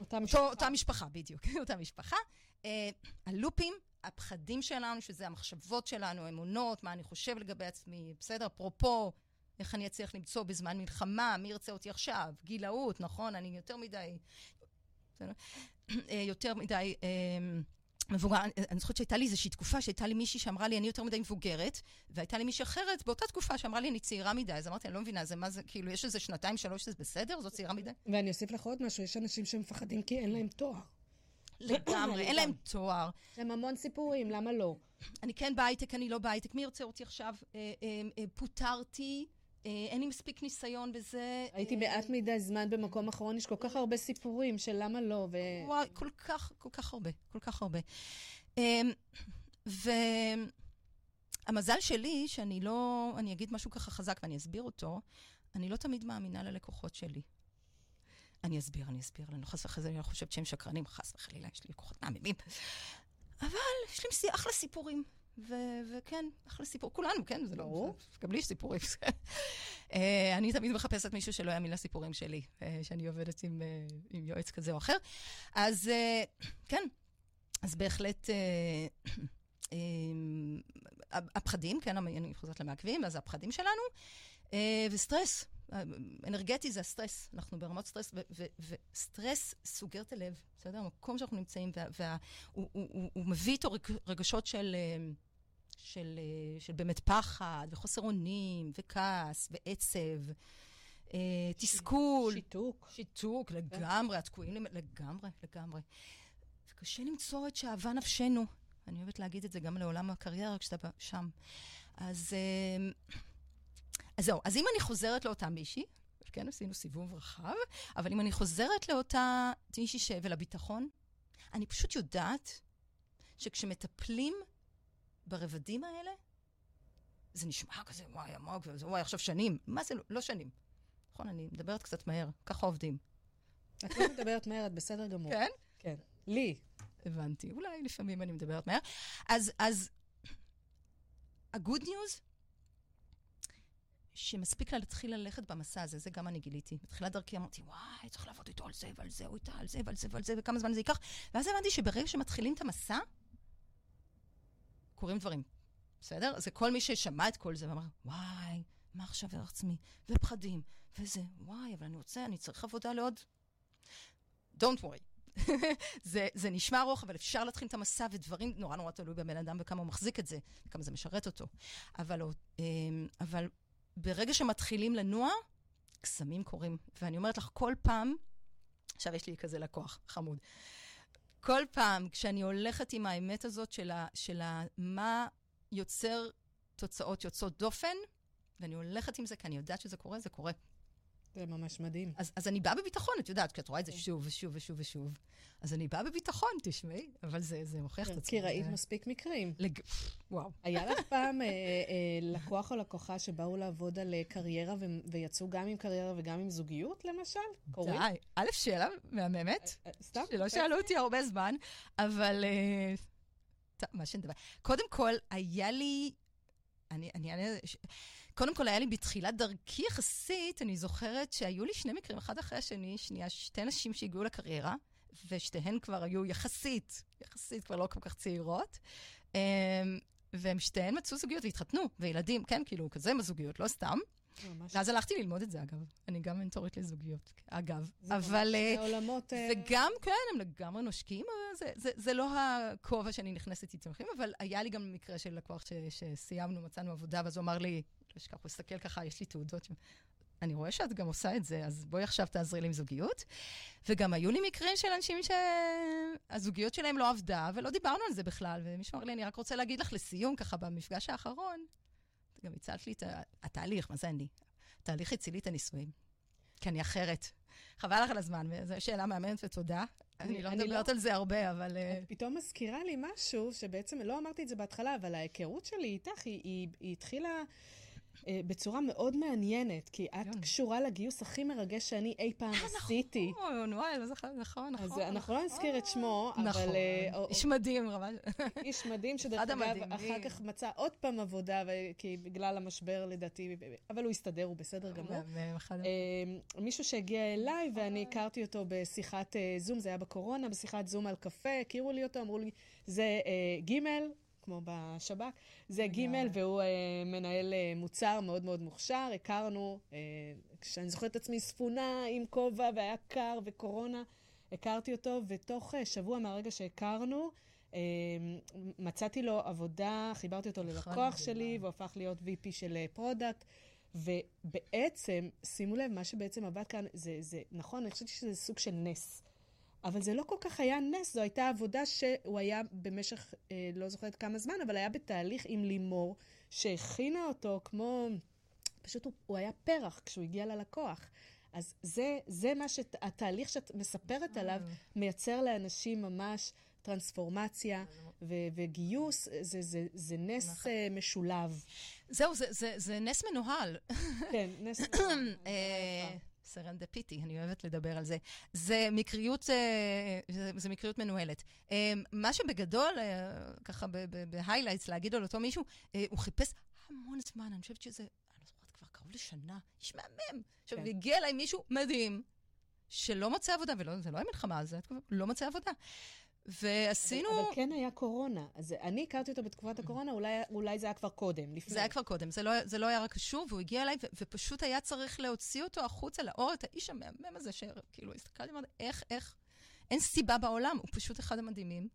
אותה אותו, משפחה. אותה משפחה, בדיוק, אותה משפחה. Uh, הלופים, הפחדים שלנו, שזה המחשבות שלנו, אמונות, מה אני חושב לגבי עצמי, בסדר? אפרופו, איך אני אצליח למצוא בזמן מלחמה, מי ירצה אותי עכשיו? גילאות, נכון? אני יותר מדי... אה, יותר מדי... אה, מבוגר, אני- זוכרת שהייתה לי איזושהי תקופה שהייתה לי מישהי שאמרה לי, אני יותר מדי מבוגרת, והייתה לי מישהי אחרת באותה תקופה שאמרה לי, אני צעירה מדי. אז אמרתי, אני לא מבינה, זה מה זה, כאילו, יש איזה שנתיים, שלוש, זה בסדר? זאת צעירה מדי? ואני אוסיף לך עוד משהו, יש אנשים שמפחדים כי אין להם תואר. לגמרי, אין להם תואר. להם המון סיפורים, למה לא? אני כן בהייטק, אני לא בהייטק, מי ירצה אותי עכשיו? אה, אה, אה, פוטרתי, אין לי מספיק ניסיון בזה. הייתי אה, מעט מדי זמן במקום אחרון, יש כל כך הרבה סיפורים של למה לא, ו... וואי, כל כך, כל כך הרבה, כל כך הרבה. אמ, והמזל שלי, שאני לא, אני אגיד משהו ככה חזק ואני אסביר אותו, אני לא תמיד מאמינה ללקוחות שלי. אני אסביר, אני אסביר, אני לא חס וחלילה, אני לא חושבת שהם שקרנים, חס וחלילה, יש לי לקוחות מהממים. אבל יש לי אחלה סיפורים. ו- וכן, אחלה סיפור. כולנו, כן? זה לא... גם לי יש סיפורים. אה, אני תמיד מחפשת מישהו שלא יאמין לסיפורים שלי, אה, שאני עובדת עם, אה, עם יועץ כזה או אחר. אז כן, אז בהחלט... הפחדים, כן, אני חוזרת למעכבים, אז הפחדים שלנו, וסטרס. אה, אנרגטי זה הסטרס, אנחנו ברמות סטרס, וסטרס סוגר את הלב, בסדר? המקום שאנחנו נמצאים, וה- וה- הוא, הוא, הוא, הוא מביא איתו רג- רגשות של, אה, של, אה, של באמת פחד, וחוסר אונים, וכעס, ועצב, אה, תסכול. שיתוק. שיתוק, לגמרי, התקועים לגמרי, לגמרי. וקשה למצוא את שאהבה נפשנו. אני אוהבת להגיד את זה גם לעולם הקריירה כשאתה שם. אז, אה, אז זהו, אז אם אני חוזרת לאותה מישהי, כן, עשינו סיבוב רחב, אבל אם אני חוזרת לאותה מישהי ש... ולביטחון, אני פשוט יודעת שכשמטפלים ברבדים האלה, זה נשמע כזה, וואי, עמוק, וואי, עכשיו שנים. מה זה, לא, לא שנים. נכון, אני מדברת קצת מהר, ככה עובדים. את לא מדברת מהר, את בסדר גמור. כן? כן. לי. הבנתי. אולי לפעמים אני מדברת מהר. אז, אז הגוד ניוז, שמספיק לה להתחיל ללכת במסע הזה, זה גם אני גיליתי. בתחילת דרכי אמרתי, וואי, צריך לעבוד איתו על זה ועל זה, או איתה על זה ועל זה ועל זה, וכמה זמן זה ייקח. ואז הבנתי שברגע שמתחילים את המסע, קורים דברים, בסדר? זה כל מי ששמע את כל זה ואמר, וואי, מה עכשיו על עצמי? ופחדים, וזה, וואי, אבל אני רוצה, אני צריך עבודה לעוד... Don't worry. זה, זה נשמע ארוך, אבל אפשר להתחיל את המסע, ודברים נורא נורא תלוי בבן אדם וכמה הוא מחזיק את זה, וכמה זה משרת אותו. אבל, אמ, אבל ברגע שמתחילים לנוע, קסמים קורים. ואני אומרת לך, כל פעם, עכשיו יש לי כזה לקוח חמוד, כל פעם כשאני הולכת עם האמת הזאת של, ה, של ה, מה יוצר תוצאות יוצאות דופן, ואני הולכת עם זה כי אני יודעת שזה קורה, זה קורה. זה ממש מדהים. אז, אז אני באה בביטחון, את יודעת, כי את רואה את זה שוב ושוב ושוב ושוב. אז אני באה בביטחון, תשמעי, אבל זה, זה מוכיח את עצמו. כי ראית מספיק מקרים. לג... וואו. היה לך פעם אה, אה, לקוח או לקוחה שבאו לעבוד על אה, קריירה ו- ויצאו גם עם קריירה וגם עם זוגיות, למשל? קורים? די. א', שאלה מהממת, אה, סתם? שלא שאלו אותי הרבה זמן, אבל... אה, טוב, מה שנדבר. קודם כל, היה לי... אני אני אענה... קודם כל, היה לי בתחילת דרכי יחסית, אני זוכרת שהיו לי שני מקרים, אחד אחרי השני, שנייה, שתי נשים שהגיעו לקריירה, ושתיהן כבר היו יחסית, יחסית כבר לא כל כך צעירות, אמ, והן שתיהן מצאו זוגיות והתחתנו, וילדים, כן, כאילו, כזה בזוגיות, לא סתם. ממש. ואז הלכתי ללמוד את זה, אגב. אני גם מנטורית לזוגיות, אגב. זה אבל... ממש אה, עולמות... אה, וגם, כן, הם לגמרי נושקים, אבל זה, זה, זה לא הכובע שאני נכנסת איתו, אבל היה לי גם מקרה של לקוח ש, שסיימנו, מצאנו עבודה, ואז הוא אמר לי, לא אשכח, הוא הסתכל ככה, יש לי תעודות. אני רואה שאת גם עושה את זה, אז בואי עכשיו תעזרי לי עם זוגיות. וגם היו לי מקרים של אנשים שהזוגיות שלהם לא עבדה, ולא דיברנו על זה בכלל, ומישהו אמר לי, אני רק רוצה להגיד לך לסיום, ככה במפגש האחרון, גם הצלת לי את התהליך, מה זה אני? התהליך הציל לי את הנישואים. כי אני אחרת. חבל לך על הזמן, וזו שאלה מהממת ותודה. אני- אני לא אני מדברת לא- על זה הרבה, אבל... אה, את פתאום מזכירה לי משהו, שבעצם, לא אמרתי את זה בהתחלה, אבל ההיכרות שלי איתך, היא, היא, היא התחילה בצורה מאוד מעניינת, כי את כן. קשורה לגיוס הכי מרגש שאני אי פעם עשיתי. נכון, וואי, לא זוכר, נכון, אז נכון. אנחנו לא נזכיר את שמו, נכון, אבל... אה, או- איש מדהים, ממש. איש מדהים, שדרך אגב. אחר כך מצא עוד פעם עבודה, ו- כי בגלל המשבר לדעתי, אבל הוא הסתדר, הוא בסדר גמור. אה, מישהו שהגיע אליי, ואני הכרתי אותו בשיחת אה, זום, זה היה בקורונה, בשיחת זום על קפה, הכירו לי אותו, אמרו לי, זה אה, גימל, כמו בשב"כ, זה גימל, והוא אה, מנהל אה, מוצר מאוד מאוד מוכשר, הכרנו, אה, כשאני זוכרת את עצמי ספונה עם כובע, והיה קר וקורונה, הכרתי אותו, ותוך שבוע מהרגע שהכרנו, מצאתי לו עבודה, חיברתי אותו ללקוח שלי, והוא הפך להיות VP של product. ובעצם, שימו לב, מה שבעצם עבד כאן, זה, זה נכון, אני חושבת שזה סוג של נס. אבל זה לא כל כך היה נס, זו הייתה עבודה שהוא היה במשך, אה, לא זוכרת כמה זמן, אבל היה בתהליך עם לימור, שהכינה אותו כמו... פשוט הוא, הוא היה פרח כשהוא הגיע ללקוח. אז זה, זה מה שת... התהליך שאת מספרת עליו, מייצר לאנשים ממש טרנספורמציה ו- וגיוס, זה, זה, זה נס נכון. אה, משולב. זהו, זה- זה זה נס מנוהל. כן, נס... אה, serendipity, אני אוהבת לדבר על זה. זה מקריות, אה, זה, זה מקריות מנוהלת. אה, מה שבגדול, אה, ככה ב highlights, להגיד על אותו מישהו, הוא חיפש המון זמן, אני חושבת שזה, אני לא זוכרת, כבר קרוב לשנה, איש מהמם. עכשיו, כן. הגיע אליי מישהו מדהים, שלא מצא עבודה, וזה לא היה מלחמה, זה לא מצא עבודה. ועשינו... אבל, אבל כן היה קורונה. אז אני הכרתי אותו בתקופת הקורונה, אולי, אולי זה היה כבר קודם, לפני. זה היה כבר קודם, זה לא, זה לא היה רק קשור, והוא הגיע אליי, ו- ופשוט היה צריך להוציא אותו החוצה לאור, את האיש המהמם הזה, שכאילו, הסתכלתי ואמרתי, איך, איך, אין סיבה בעולם, הוא פשוט אחד המדהימים.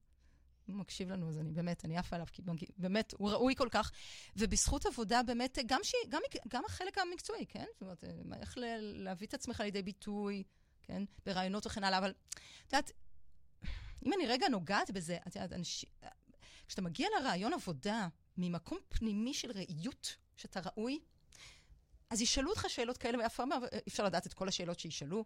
הוא מקשיב לנו, אז אני באמת, אני עפה עליו, כי מגיע- באמת, הוא ראוי כל כך. ובזכות עבודה, באמת, גם, ש... גם, גם החלק המקצועי, כן? זאת אומרת, מה- איך ל... להביא את עצמך לידי ביטוי, כן? ברעיונות וכן הלאה, אבל את יודעת, אם אני רגע נוגעת בזה, את יודעת, אנשים... כשאתה מגיע לרעיון עבודה ממקום פנימי של ראיות, שאתה ראוי, אז ישאלו אותך שאלות כאלה, ואף פעם אי אפשר לדעת את כל השאלות שישאלו,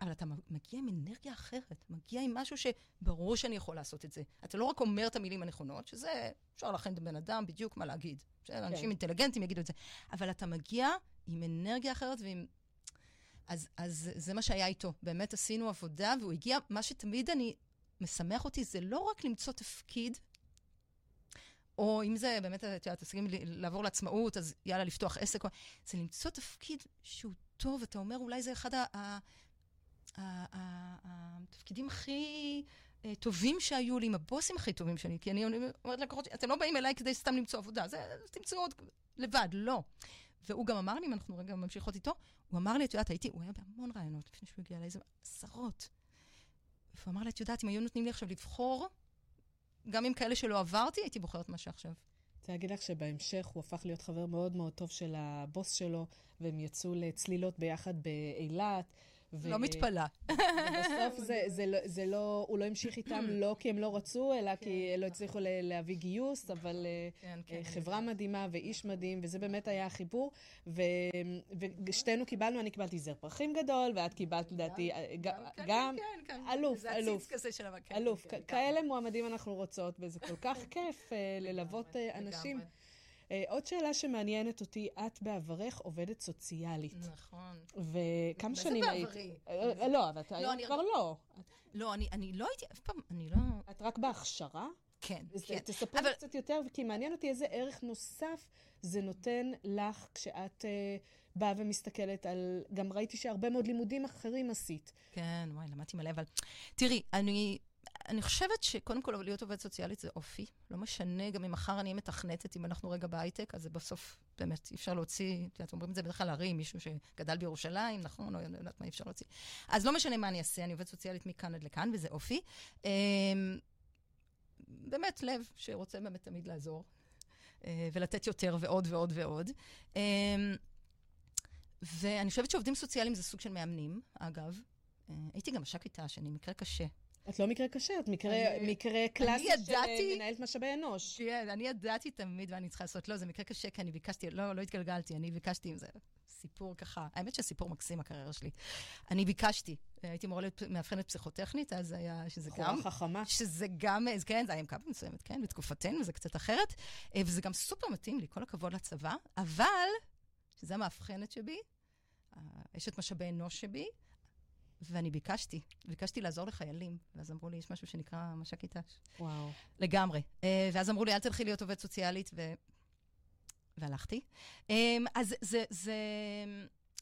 אבל אתה מגיע עם אנרגיה אחרת, מגיע עם משהו שברור שאני יכול לעשות את זה. אתה לא רק אומר את המילים הנכונות, שזה, אפשר להכין את הבן אדם בדיוק מה להגיד. בסדר, אנשים כן. אינטליגנטים יגידו את זה. אבל אתה מגיע עם אנרגיה אחרת ועם... אז, אז זה מה שהיה איתו. באמת עשינו עבודה, והוא הגיע, מה שתמיד אני, משמח אותי, זה לא רק למצוא תפקיד, או אם זה באמת, את יודעת, תסכים לעבור לעצמאות, אז יאללה, לפתוח עסק. זה למצוא תפקיד שהוא טוב, אתה אומר, אולי זה אחד התפקידים הכי אה, טובים שהיו לי, עם הבוסים הכי טובים שלי, כי אני אומרת לקוחות, אתם לא באים אליי כדי סתם למצוא עבודה, זה, תמצאו עוד לבד, לא. והוא גם אמר לי, אם אנחנו רגע ממשיכות איתו, הוא אמר לי, את יודעת, הייתי, הוא היה בהמון רעיונות לפני שהוא הגיע לאיזה עשרות. והוא אמר לי, את יודעת, אם היו נותנים לי עכשיו לבחור, גם עם כאלה שלא עברתי, הייתי בוחרת מה שעכשיו. רוצה להגיד לך שבהמשך הוא הפך להיות חבר מאוד מאוד טוב של הבוס שלו, והם יצאו לצלילות ביחד באילת. ו... לא מתפלאה. ובסוף זה, זה, לא, זה לא, הוא לא המשיך איתם לא כי הם לא רצו, אלא כן, כי לא הצליחו להביא גיוס, אבל אה, כן, כן, חברה כן. מדהימה ואיש מדהים, וזה באמת היה החיבור. ו, ושתינו קיבלנו, אני קיבלתי זר פרחים גדול, ואת קיבלת, לדעתי, גם, אלוף, אלוף. אלוף. כאלה מועמדים אנחנו רוצות, וזה כל כך כיף אה, ללוות אה, אנשים. Uh, עוד שאלה שמעניינת אותי, את בעברך עובדת סוציאלית. נכון. וכמה שנים היית... מה זה בעברי? לא, אבל את לא, כבר לא. לא, אני לא הייתי, אף פעם, אני לא... את רק בהכשרה? כן, כן. תספרי אבל... קצת יותר, כי מעניין אותי איזה ערך נוסף זה נותן לך כשאת uh, באה ומסתכלת על... גם ראיתי שהרבה מאוד לימודים אחרים עשית. כן, וואי, למדתי מלא, אבל... תראי, אני... אני חושבת שקודם כל להיות עובדת סוציאלית זה אופי. לא משנה, גם אם מחר אני מתכנתת, אם אנחנו רגע בהייטק, אז זה בסוף, באמת, אי אפשר להוציא, את יודעת, אומרים את זה בדרך כלל להרים, מישהו שגדל בירושלים, נכון? לא יודעת מה אי אפשר להוציא. אז לא משנה מה אני אעשה, אני עובדת סוציאלית מכאן עד לכאן, וזה אופי. אמ, באמת לב שרוצה באמת תמיד לעזור, אה, ולתת יותר ועוד ועוד ועוד. אמ, ואני חושבת שעובדים סוציאליים זה סוג של מאמנים, אגב. אה, הייתי גם מש"קית ת"ש, אני מקרה קשה. את לא מקרה קשה, את מקרה, אני, מקרה קלאסי של מנהלת משאבי אנוש. כן, אני ידעתי תמיד מה אני צריכה לעשות. לא, זה מקרה קשה, כי אני ביקשתי, לא, לא התגלגלתי, אני ביקשתי עם זה. סיפור ככה, האמת שסיפור מקסים, הקריירה שלי. אני ביקשתי, הייתי אמורה להיות מאבחנת פסיכוטכנית, אז היה, שזה גם... חורה חכמה. שזה גם, כן, זה היה עם קו מסוימת, כן, בתקופתנו, זה קצת אחרת. אה, וזה גם סופר מתאים לי, כל הכבוד לצבא, אבל, שזה המאבחנת שבי, אשת משאבי אנוש שבי, ואני ביקשתי, ביקשתי לעזור לחיילים, ואז אמרו לי, יש משהו שנקרא מש"קית ת"ש. וואו. לגמרי. אה, ואז אמרו לי, אל תלכי להיות עובדת סוציאלית, ו... והלכתי. אה, אז זה, זה...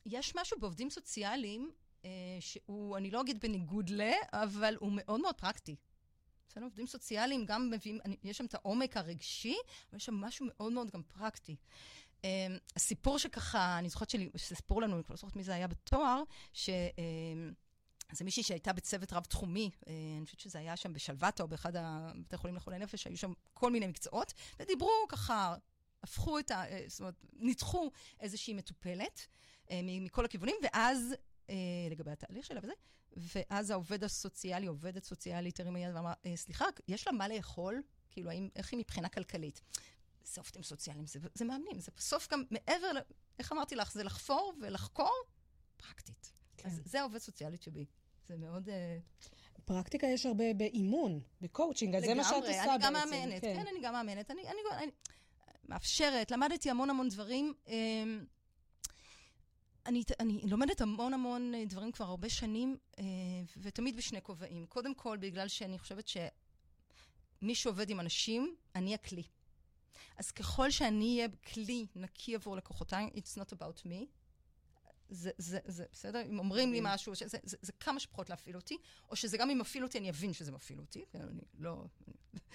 יש משהו בעובדים סוציאליים אה, שהוא, אני לא אגיד בניגוד ל, אבל הוא מאוד מאוד פרקטי. אצלנו עובדים סוציאליים גם מביאים, יש שם את העומק הרגשי, אבל יש שם משהו מאוד מאוד גם פרקטי. Um, הסיפור שככה, אני זוכרת שסיפרו לנו, אני כבר לא זוכרת מי זה היה בתואר, ש... Um, זה מישהי שהייתה בצוות רב-תחומי, אה, אני חושבת שזה היה שם בשלוותה או באחד הבתי חולים לחולי נפש, היו שם כל מיני מקצועות, ודיברו ככה, הפכו את ה... אה, זאת אומרת, ניתחו איזושהי מטופלת אה, מכל הכיוונים, ואז, לגבי התהליך שלה וזה, ואז העובד הסוציאלי, עובדת סוציאלית, הרימה יד ואמרה, סליחה, יש לה מה לאכול? כאילו, האם, איך היא מבחינה כלכלית? זה עובדים סוציאליים, זה, זה מאמנים, זה בסוף גם מעבר, איך אמרתי לך, זה לחפור ולחקור פרקטית. כן. אז זה העובד סוציאלית שבי. זה מאוד... אה, פרקטיקה יש הרבה באימון, בקואוצ'ינג, אז זה מה שאת עושה בעצם. לגמרי, אני גם מאמנת, כן. כן, אני גם מאמנת. אני, אני, אני מאפשרת, למדתי המון המון דברים. אמ, אני, אני לומדת המון המון אה, דברים כבר הרבה שנים, אה, ותמיד בשני כובעים. קודם כל, בגלל שאני חושבת שמי שעובד עם אנשים, אני הכלי. אז ככל שאני אהיה כלי נקי עבור לקוחותיי, it's not about me, זה, זה, זה בסדר? אם אומרים לי משהו, שזה, זה, זה, זה כמה שפחות להפעיל אותי, או שזה גם אם מפעיל אותי, אני אבין שזה מפעיל אותי. כן, אני לא...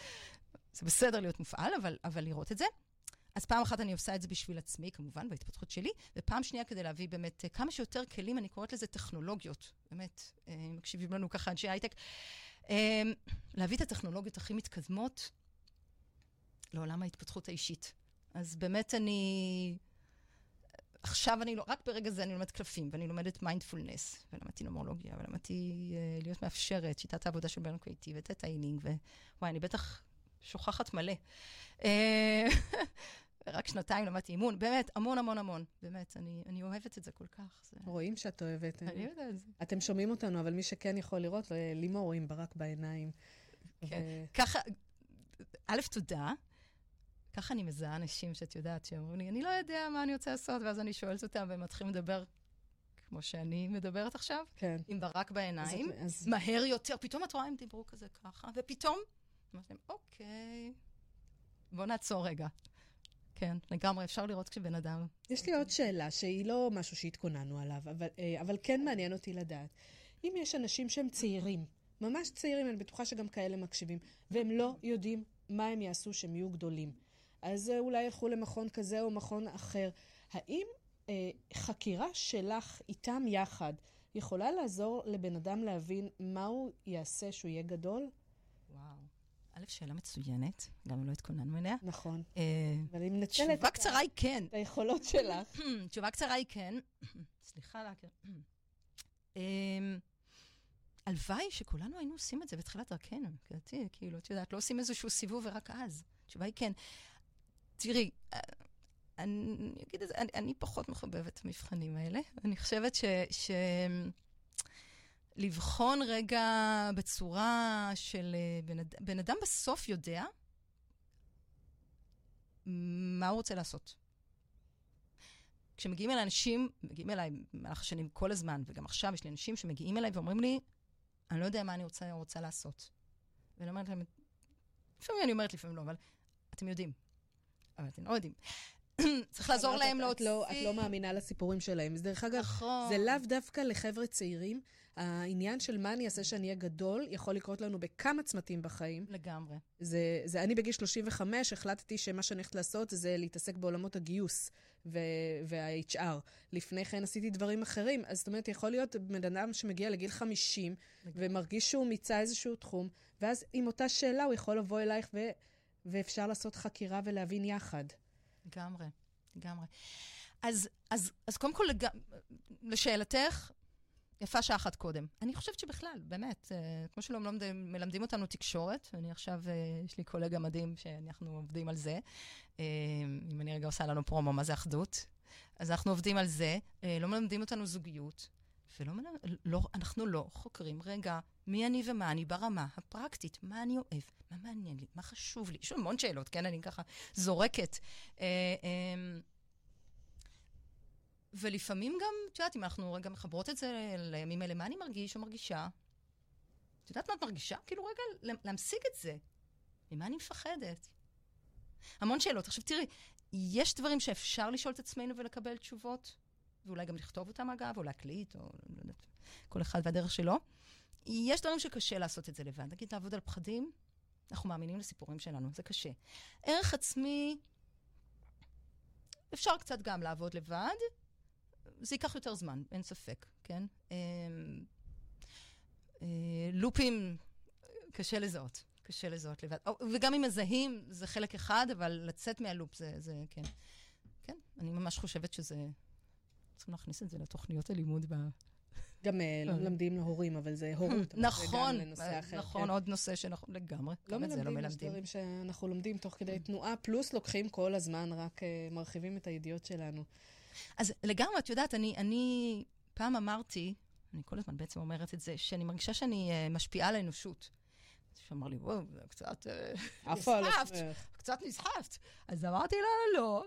זה בסדר להיות מופעל, אבל, אבל לראות את זה. אז פעם אחת אני עושה את זה בשביל עצמי, כמובן, בהתפתחות שלי, ופעם שנייה כדי להביא באמת כמה שיותר כלים, אני קוראת לזה טכנולוגיות, באמת, אה, מקשיבים לנו ככה אנשי הייטק, אה, להביא את הטכנולוגיות הכי מתקדמות לעולם ההתפתחות האישית. אז באמת אני... עכשיו אני לא, רק ברגע זה אני לומדת קלפים, ואני לומדת מיינדפולנס, ולמדתי נומרולוגיה, ולמדתי uh, להיות מאפשרת, שיטת העבודה של ביירון קייטי, ו Theta Healing, וואי, אני בטח שוכחת מלא. אה, רק שנתיים למדתי אימון, באמת, המון המון המון. באמת, אני, אני אוהבת את זה כל כך. זה... רואים שאת אוהבת. אני יודעת את זה. אתם שומעים אותנו, אבל מי שכן יכול לראות, לימור רואים ברק בעיניים. כן, ו... ככה, א', תודה. ככה אני מזהה אנשים שאת יודעת, שאומרים לי, אני לא יודע מה אני רוצה לעשות, ואז אני שואלת אותם, והם מתחילים לדבר כמו שאני מדברת עכשיו, כן. עם ברק בעיניים, אז, אז... מהר יותר, פתאום את רואה, הם דיברו כזה ככה, ופתאום, אמרתי להם, אוקיי. בוא נעצור רגע. כן, לגמרי, אפשר לראות כשבן אדם... יש לי עוד שאלה, שהיא לא משהו שהתכוננו עליו, אבל, אה, אבל כן מעניין אותי לדעת. אם יש אנשים שהם צעירים, ממש צעירים, אני בטוחה שגם כאלה מקשיבים, והם לא יודעים מה הם יעשו כשהם יהיו גדולים, אז אה, אולי ילכו למכון כזה או מכון אחר. האם אה, חקירה שלך איתם יחד יכולה לעזור לבן אדם להבין מה הוא יעשה שהוא יהיה גדול? וואו. א', שאלה מצוינת, גם אם לא התכוננו אליה. נכון. אה, אבל אם נצל תשובה קצרה היא כן. את היכולות שלך. תשובה קצרה היא כן. סליחה להכיר. אמ, הלוואי שכולנו היינו עושים את זה בתחילת דרכנו. כאילו, את יודעת, לא עושים איזשהו סיבוב ורק אז. התשובה היא כן. תראי, אני אגיד את זה, אני, אני פחות מחבבת את המבחנים האלה. אני חושבת ש... ש... לבחון רגע בצורה של אה, בן. בן אדם בסוף יודע מה הוא רוצה לעשות. כשמגיעים אל אנשים, מגיעים אליי במהלך השנים כל הזמן, וגם עכשיו יש לי אנשים שמגיעים אליי ואומרים לי, אני לא יודע מה אני רוצה, רוצה לעשות. ואני אומרת להם, לפעמים אני אומרת, לפעמים לא, אבל אתם יודעים. אבל אתם לא יודעים. צריך לעזור להם להוציא... לא, את לא מאמינה לסיפורים שלהם. דרך אגב, נכון. זה לאו דווקא לחבר'ה צעירים. העניין של מה אני אעשה שאני אהיה גדול, יכול לקרות לנו בכמה צמתים בחיים. לגמרי. זה, זה, אני בגיל 35 החלטתי שמה שאני הולכת לעשות זה להתעסק בעולמות הגיוס וה-HR. לפני כן עשיתי דברים אחרים. אז זאת אומרת, יכול להיות בן אדם שמגיע לגיל 50 לגמרי. ומרגיש שהוא מיצה איזשהו תחום, ואז עם אותה שאלה הוא יכול לבוא אלייך ו, ואפשר לעשות חקירה ולהבין יחד. לגמרי, לגמרי. אז, אז, אז קודם כל, לג... לשאלתך, יפה שעה אחת קודם. אני חושבת שבכלל, באמת, אה, כמו שלא מלמדים, אותנו תקשורת, אני עכשיו, אה, יש לי קולגה מדהים שאנחנו עובדים על זה. אה, אם אני רגע עושה לנו פרומו, מה זה אחדות? אז אנחנו עובדים על זה. לא מלמדים אותנו זוגיות, ולא מלמד, לא, אנחנו לא חוקרים, רגע, מי אני ומה אני ברמה הפרקטית, מה אני אוהב, מה מעניין לי, מה חשוב לי. יש המון שאלות, כן? אני ככה זורקת. ולפעמים גם, את יודעת, אם אנחנו רגע מחברות את זה לימים האלה, מה אני מרגיש או מרגישה? את יודעת מה את מרגישה? כאילו רגע להמשיג את זה. ממה אני מפחדת? המון שאלות. עכשיו תראי, יש דברים שאפשר לשאול את עצמנו ולקבל תשובות, ואולי גם לכתוב אותם אגב, או להקליט, או לא יודעת, כל אחד והדרך שלו. יש דברים שקשה לעשות את זה לבד. נגיד, לעבוד על פחדים, אנחנו מאמינים לסיפורים שלנו, זה קשה. ערך עצמי, אפשר קצת גם לעבוד לבד, זה ייקח יותר זמן, אין ספק, כן? אמ, אה, לופים, קשה לזהות, קשה לזהות לבד. וגם אם מזהים, זה חלק אחד, אבל לצאת מהלופ זה, זה כן. כן, אני ממש חושבת שזה... צריכים להכניס את זה לתוכניות הלימוד ב... גם אה, לא מלמדים להורים, אבל זה הורות. נכון, נכון, עוד נושא שאנחנו לגמרי, לא גם את זה לא מלמדים. יש דברים שאנחנו לומדים תוך כדי תנועה, פלוס לוקחים כל הזמן, רק אה, מרחיבים את הידיעות שלנו. אז לגמרי, את יודעת, אני, פעם אמרתי, אני כל הזמן בעצם אומרת את זה, שאני מרגישה שאני משפיעה על האנושות. שאמר לי, וואו, קצת נסחפת, קצת נסחפת. אז אמרתי לה, לא.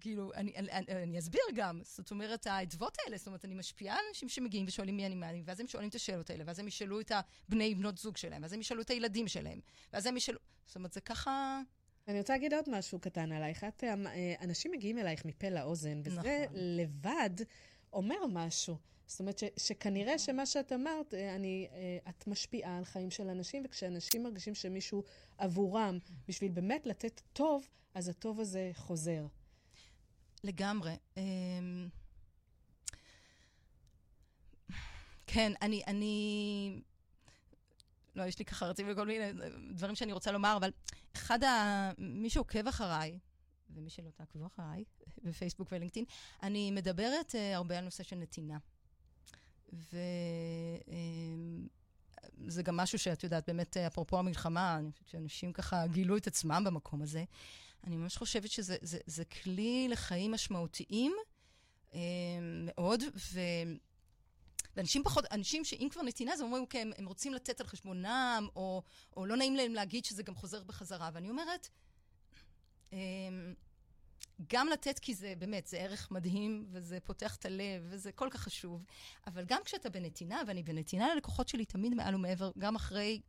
כאילו, אני, אני, אני, אני אסביר גם. זאת אומרת, האדוות האלה, זאת אומרת, אני משפיעה על אנשים שמגיעים ושואלים מי אני, מה אני, ואז הם שואלים את השאלות האלה, ואז הם ישאלו את הבני בנות זוג שלהם, ואז הם ישאלו את הילדים שלהם, ואז הם ישאלו... זאת אומרת, זה ככה... אני רוצה להגיד עוד משהו קטן עלייך. את, אה, אנשים מגיעים אלייך מפה לאוזן, וזה נכון. לבד אומר משהו. זאת אומרת ש, שכנראה שמה שאת אמרת, אה, אני, אה, את משפיעה על חיים של אנשים, וכשאנשים מרגישים שמישהו עבורם, בשביל באמת לתת טוב, אז הטוב הזה חוזר. לגמרי. אמ, כן, אני, אני לא, יש לי ככה רצים וכל מיני דברים שאני רוצה לומר, אבל אחד ה... מי שעוקב אחריי, ומי שלא תעקבו אחריי, בפייסבוק ולינקדאין, אני מדברת uh, הרבה על נושא של נתינה. וזה uh, גם משהו שאת יודעת, באמת, אפרופו המלחמה, אני חושבת שאנשים ככה גילו את עצמם במקום הזה. אני ממש חושבת שזה זה, זה כלי לחיים משמעותיים uh, מאוד, ו... ואנשים פחות, אנשים שאם כבר נתינה, אז אומרים, אוקיי, הם, הם רוצים לתת על חשבונם, או, או לא נעים להם להגיד שזה גם חוזר בחזרה. ואני אומרת, אמ, גם לתת כי זה באמת, זה ערך מדהים, וזה פותח את הלב, וזה כל כך חשוב, אבל גם כשאתה בנתינה, ואני בנתינה ללקוחות שלי תמיד מעל ומעבר, גם אחרי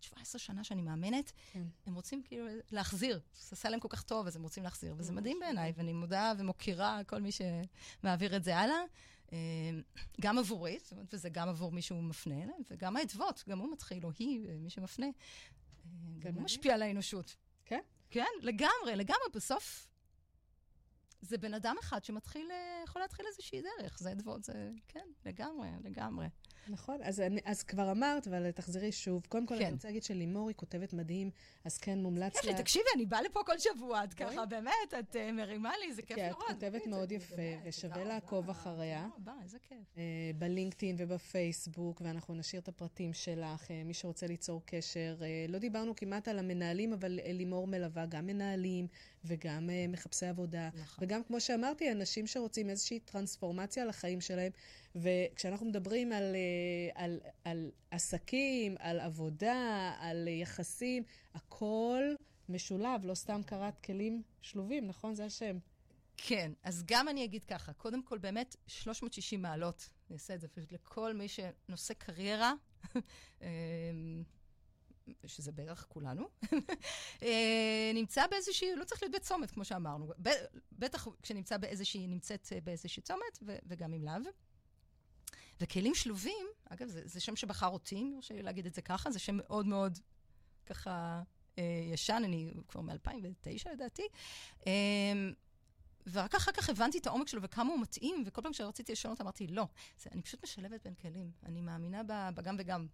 17 שנה שאני מאמנת, כן. הם רוצים כאילו להחזיר. זה עשה להם כל כך טוב, אז הם רוצים להחזיר. וזה. מדהים בעיניי, ואני מודה ומוקירה כל מי שמעביר את זה הלאה. אה, גם עבורי, זאת אומרת, וזה גם עבור מי שהוא מפנה אליהם, וגם האדוות, גם הוא מתחיל, או היא, אה, מי שמפנה. אה, גם הוא. משפיע על האנושות. כן? כן, לגמרי, לגמרי. בסוף, זה בן אדם אחד שמתחיל, יכול להתחיל איזושהי דרך. זה אדוות, זה... כן, לגמרי, לגמרי. נכון, אז, אני, אז כבר אמרת, אבל תחזרי שוב. קודם כל, כן. אני רוצה להגיד שלימור היא כותבת מדהים, אז כן מומלץ לה. תקשיבי, אני באה לפה כל שבוע, את. ככה, באמת, את אה, מרימה לי, זה כיף כי את לראות. כותבת מאוד זה- יפה, ושווה תודה לעקוב רבה, אחריה. תודה רבה, איזה כיף. אה, בלינקדאין ובפייסבוק, ואנחנו נשאיר את הפרטים שלך, אה, מי שרוצה ליצור קשר. אה, לא דיברנו כמעט על המנהלים, אבל אה, לימור מלווה גם מנהלים וגם אה, מחפשי עבודה. נכון. וגם, כמו שאמרתי, אנשים שרוצים איזושהי טרנספורמציה לחיים שלהם. וכשאנחנו מדברים על, אה, על, על עסקים, על עבודה, על יחסים, הכל משולב, לא סתם קראת כלים שלובים, נכון? זה השם. כן, אז גם אני אגיד ככה, קודם כל, באמת, 360 מעלות, אני אעשה את זה פשוט לכל מי שנושא קריירה, אמ, שזה בערך כולנו, אה, נמצא באיזושהי, לא צריך להיות בצומת, כמו שאמרנו. ב- בטח כשנמצא באיזושהי, נמצאת אה, באיזושהי צומת, ו- וגם עם לאו. וכלים שלובים, אגב, זה, זה שם שבחר אותי, אם יורשה לי להגיד את זה ככה, זה שם מאוד מאוד ככה אה, ישן, אני כבר מ-2009 לדעתי. אה, ורק אחר כך הבנתי את העומק שלו וכמה הוא מתאים, וכל פעם שרציתי לשנות אמרתי, לא, זה, אני פשוט משלבת בין כלים. אני מאמינה בגם וגם.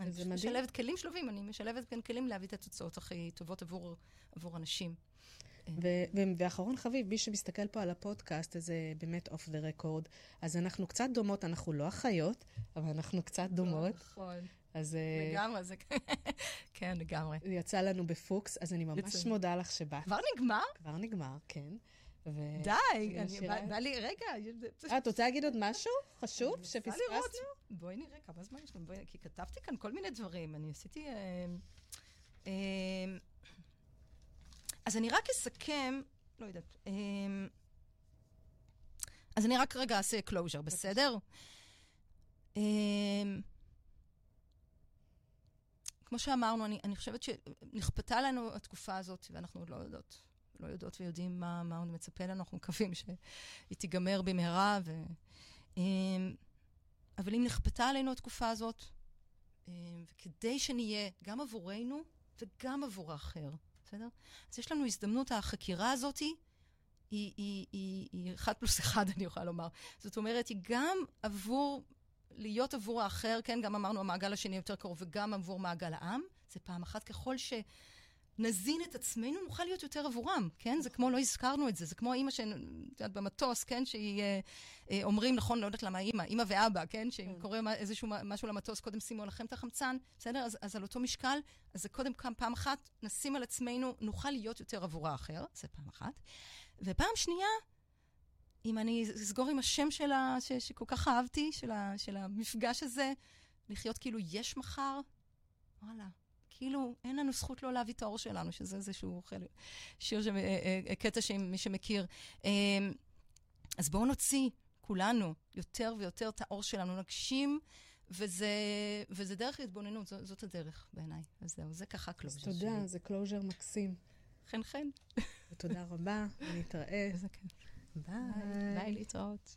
אני זה פשוט מדהים. משלבת כלים שלובים, אני משלבת בין כלים להביא את התוצאות הכי טובות עבור, עבור אנשים. ו- ואחרון חביב, מי שמסתכל פה על הפודקאסט, אז זה באמת אוף דה רקורד. אז אנחנו קצת דומות, אנחנו לא אחיות, אבל אנחנו קצת דומות. נכון. אז אה, לגמרי, זה... כן, לגמרי. יצא לנו בפוקס, אז אני ממש. מודה לך שבאת. כבר נגמר? כבר נגמר, כן. ו- די, אני בא לי, רגע, אה, את רוצה להגיד עוד משהו חשוב שפספסנו? בואי נראה כמה זמן יש לנו, כי כתבתי כאן כל מיני דברים. אני עשיתי... אה, אה, אז אני רק אסכם, לא יודעת. אז אני רק רגע אעשה closure, בסדר? כמו שאמרנו, אני, אני חושבת שנכפתה לנו התקופה הזאת, ואנחנו עוד לא יודעות, לא יודעות ויודעים מה, מה עוד מצפה לנו, אנחנו מקווים שהיא תיגמר במהרה. ו... אמ, אבל אם נכפתה עלינו התקופה הזאת, אמ, וכדי שנהיה גם עבורנו וגם עבור האחר, בסדר? אז יש לנו הזדמנות, החקירה הזאת היא, היא, היא, היא, היא אחד פלוס אחד, אני יכולה לומר. זאת אומרת, היא גם עבור, להיות עבור האחר, כן, גם אמרנו המעגל השני יותר קרוב, וגם עבור מעגל העם. זה פעם אחת, ככל ש... נזין את עצמנו, נוכל להיות יותר עבורם, כן? זה כמו, לא הזכרנו את זה, זה כמו האימא שאת יודעת, במטוס, כן? שהיא, אה, אה, אומרים, נכון, לא יודעת למה אימא, אימא ואבא, כן? שאם כן. קורה איזשהו משהו למטוס, קודם שימו עליכם את החמצן, בסדר? אז, אז על אותו משקל, אז זה קודם כמה, פעם אחת, נשים על עצמנו, נוכל להיות יותר עבור האחר, זה פעם אחת. ופעם שנייה, אם אני אסגור עם השם שלה, ש, שכל כך אהבתי, של, ה, של המפגש הזה, לחיות כאילו יש מחר, וואלה. כאילו, אין לנו זכות לא להביא את האור שלנו, שזה איזשהו חלק, שיר, ש... אה, אה, קטע שמי שמכיר. אה, אז בואו נוציא, כולנו, יותר ויותר את האור שלנו, נגשים, וזה, וזה דרך התבוננות, זאת, זאת הדרך בעיניי. אז זהו, זה ככה closure תודה, זה closure מקסים. חן חן. ותודה רבה, ונתראה. איזה כיף. ביי. ביי, להתראות.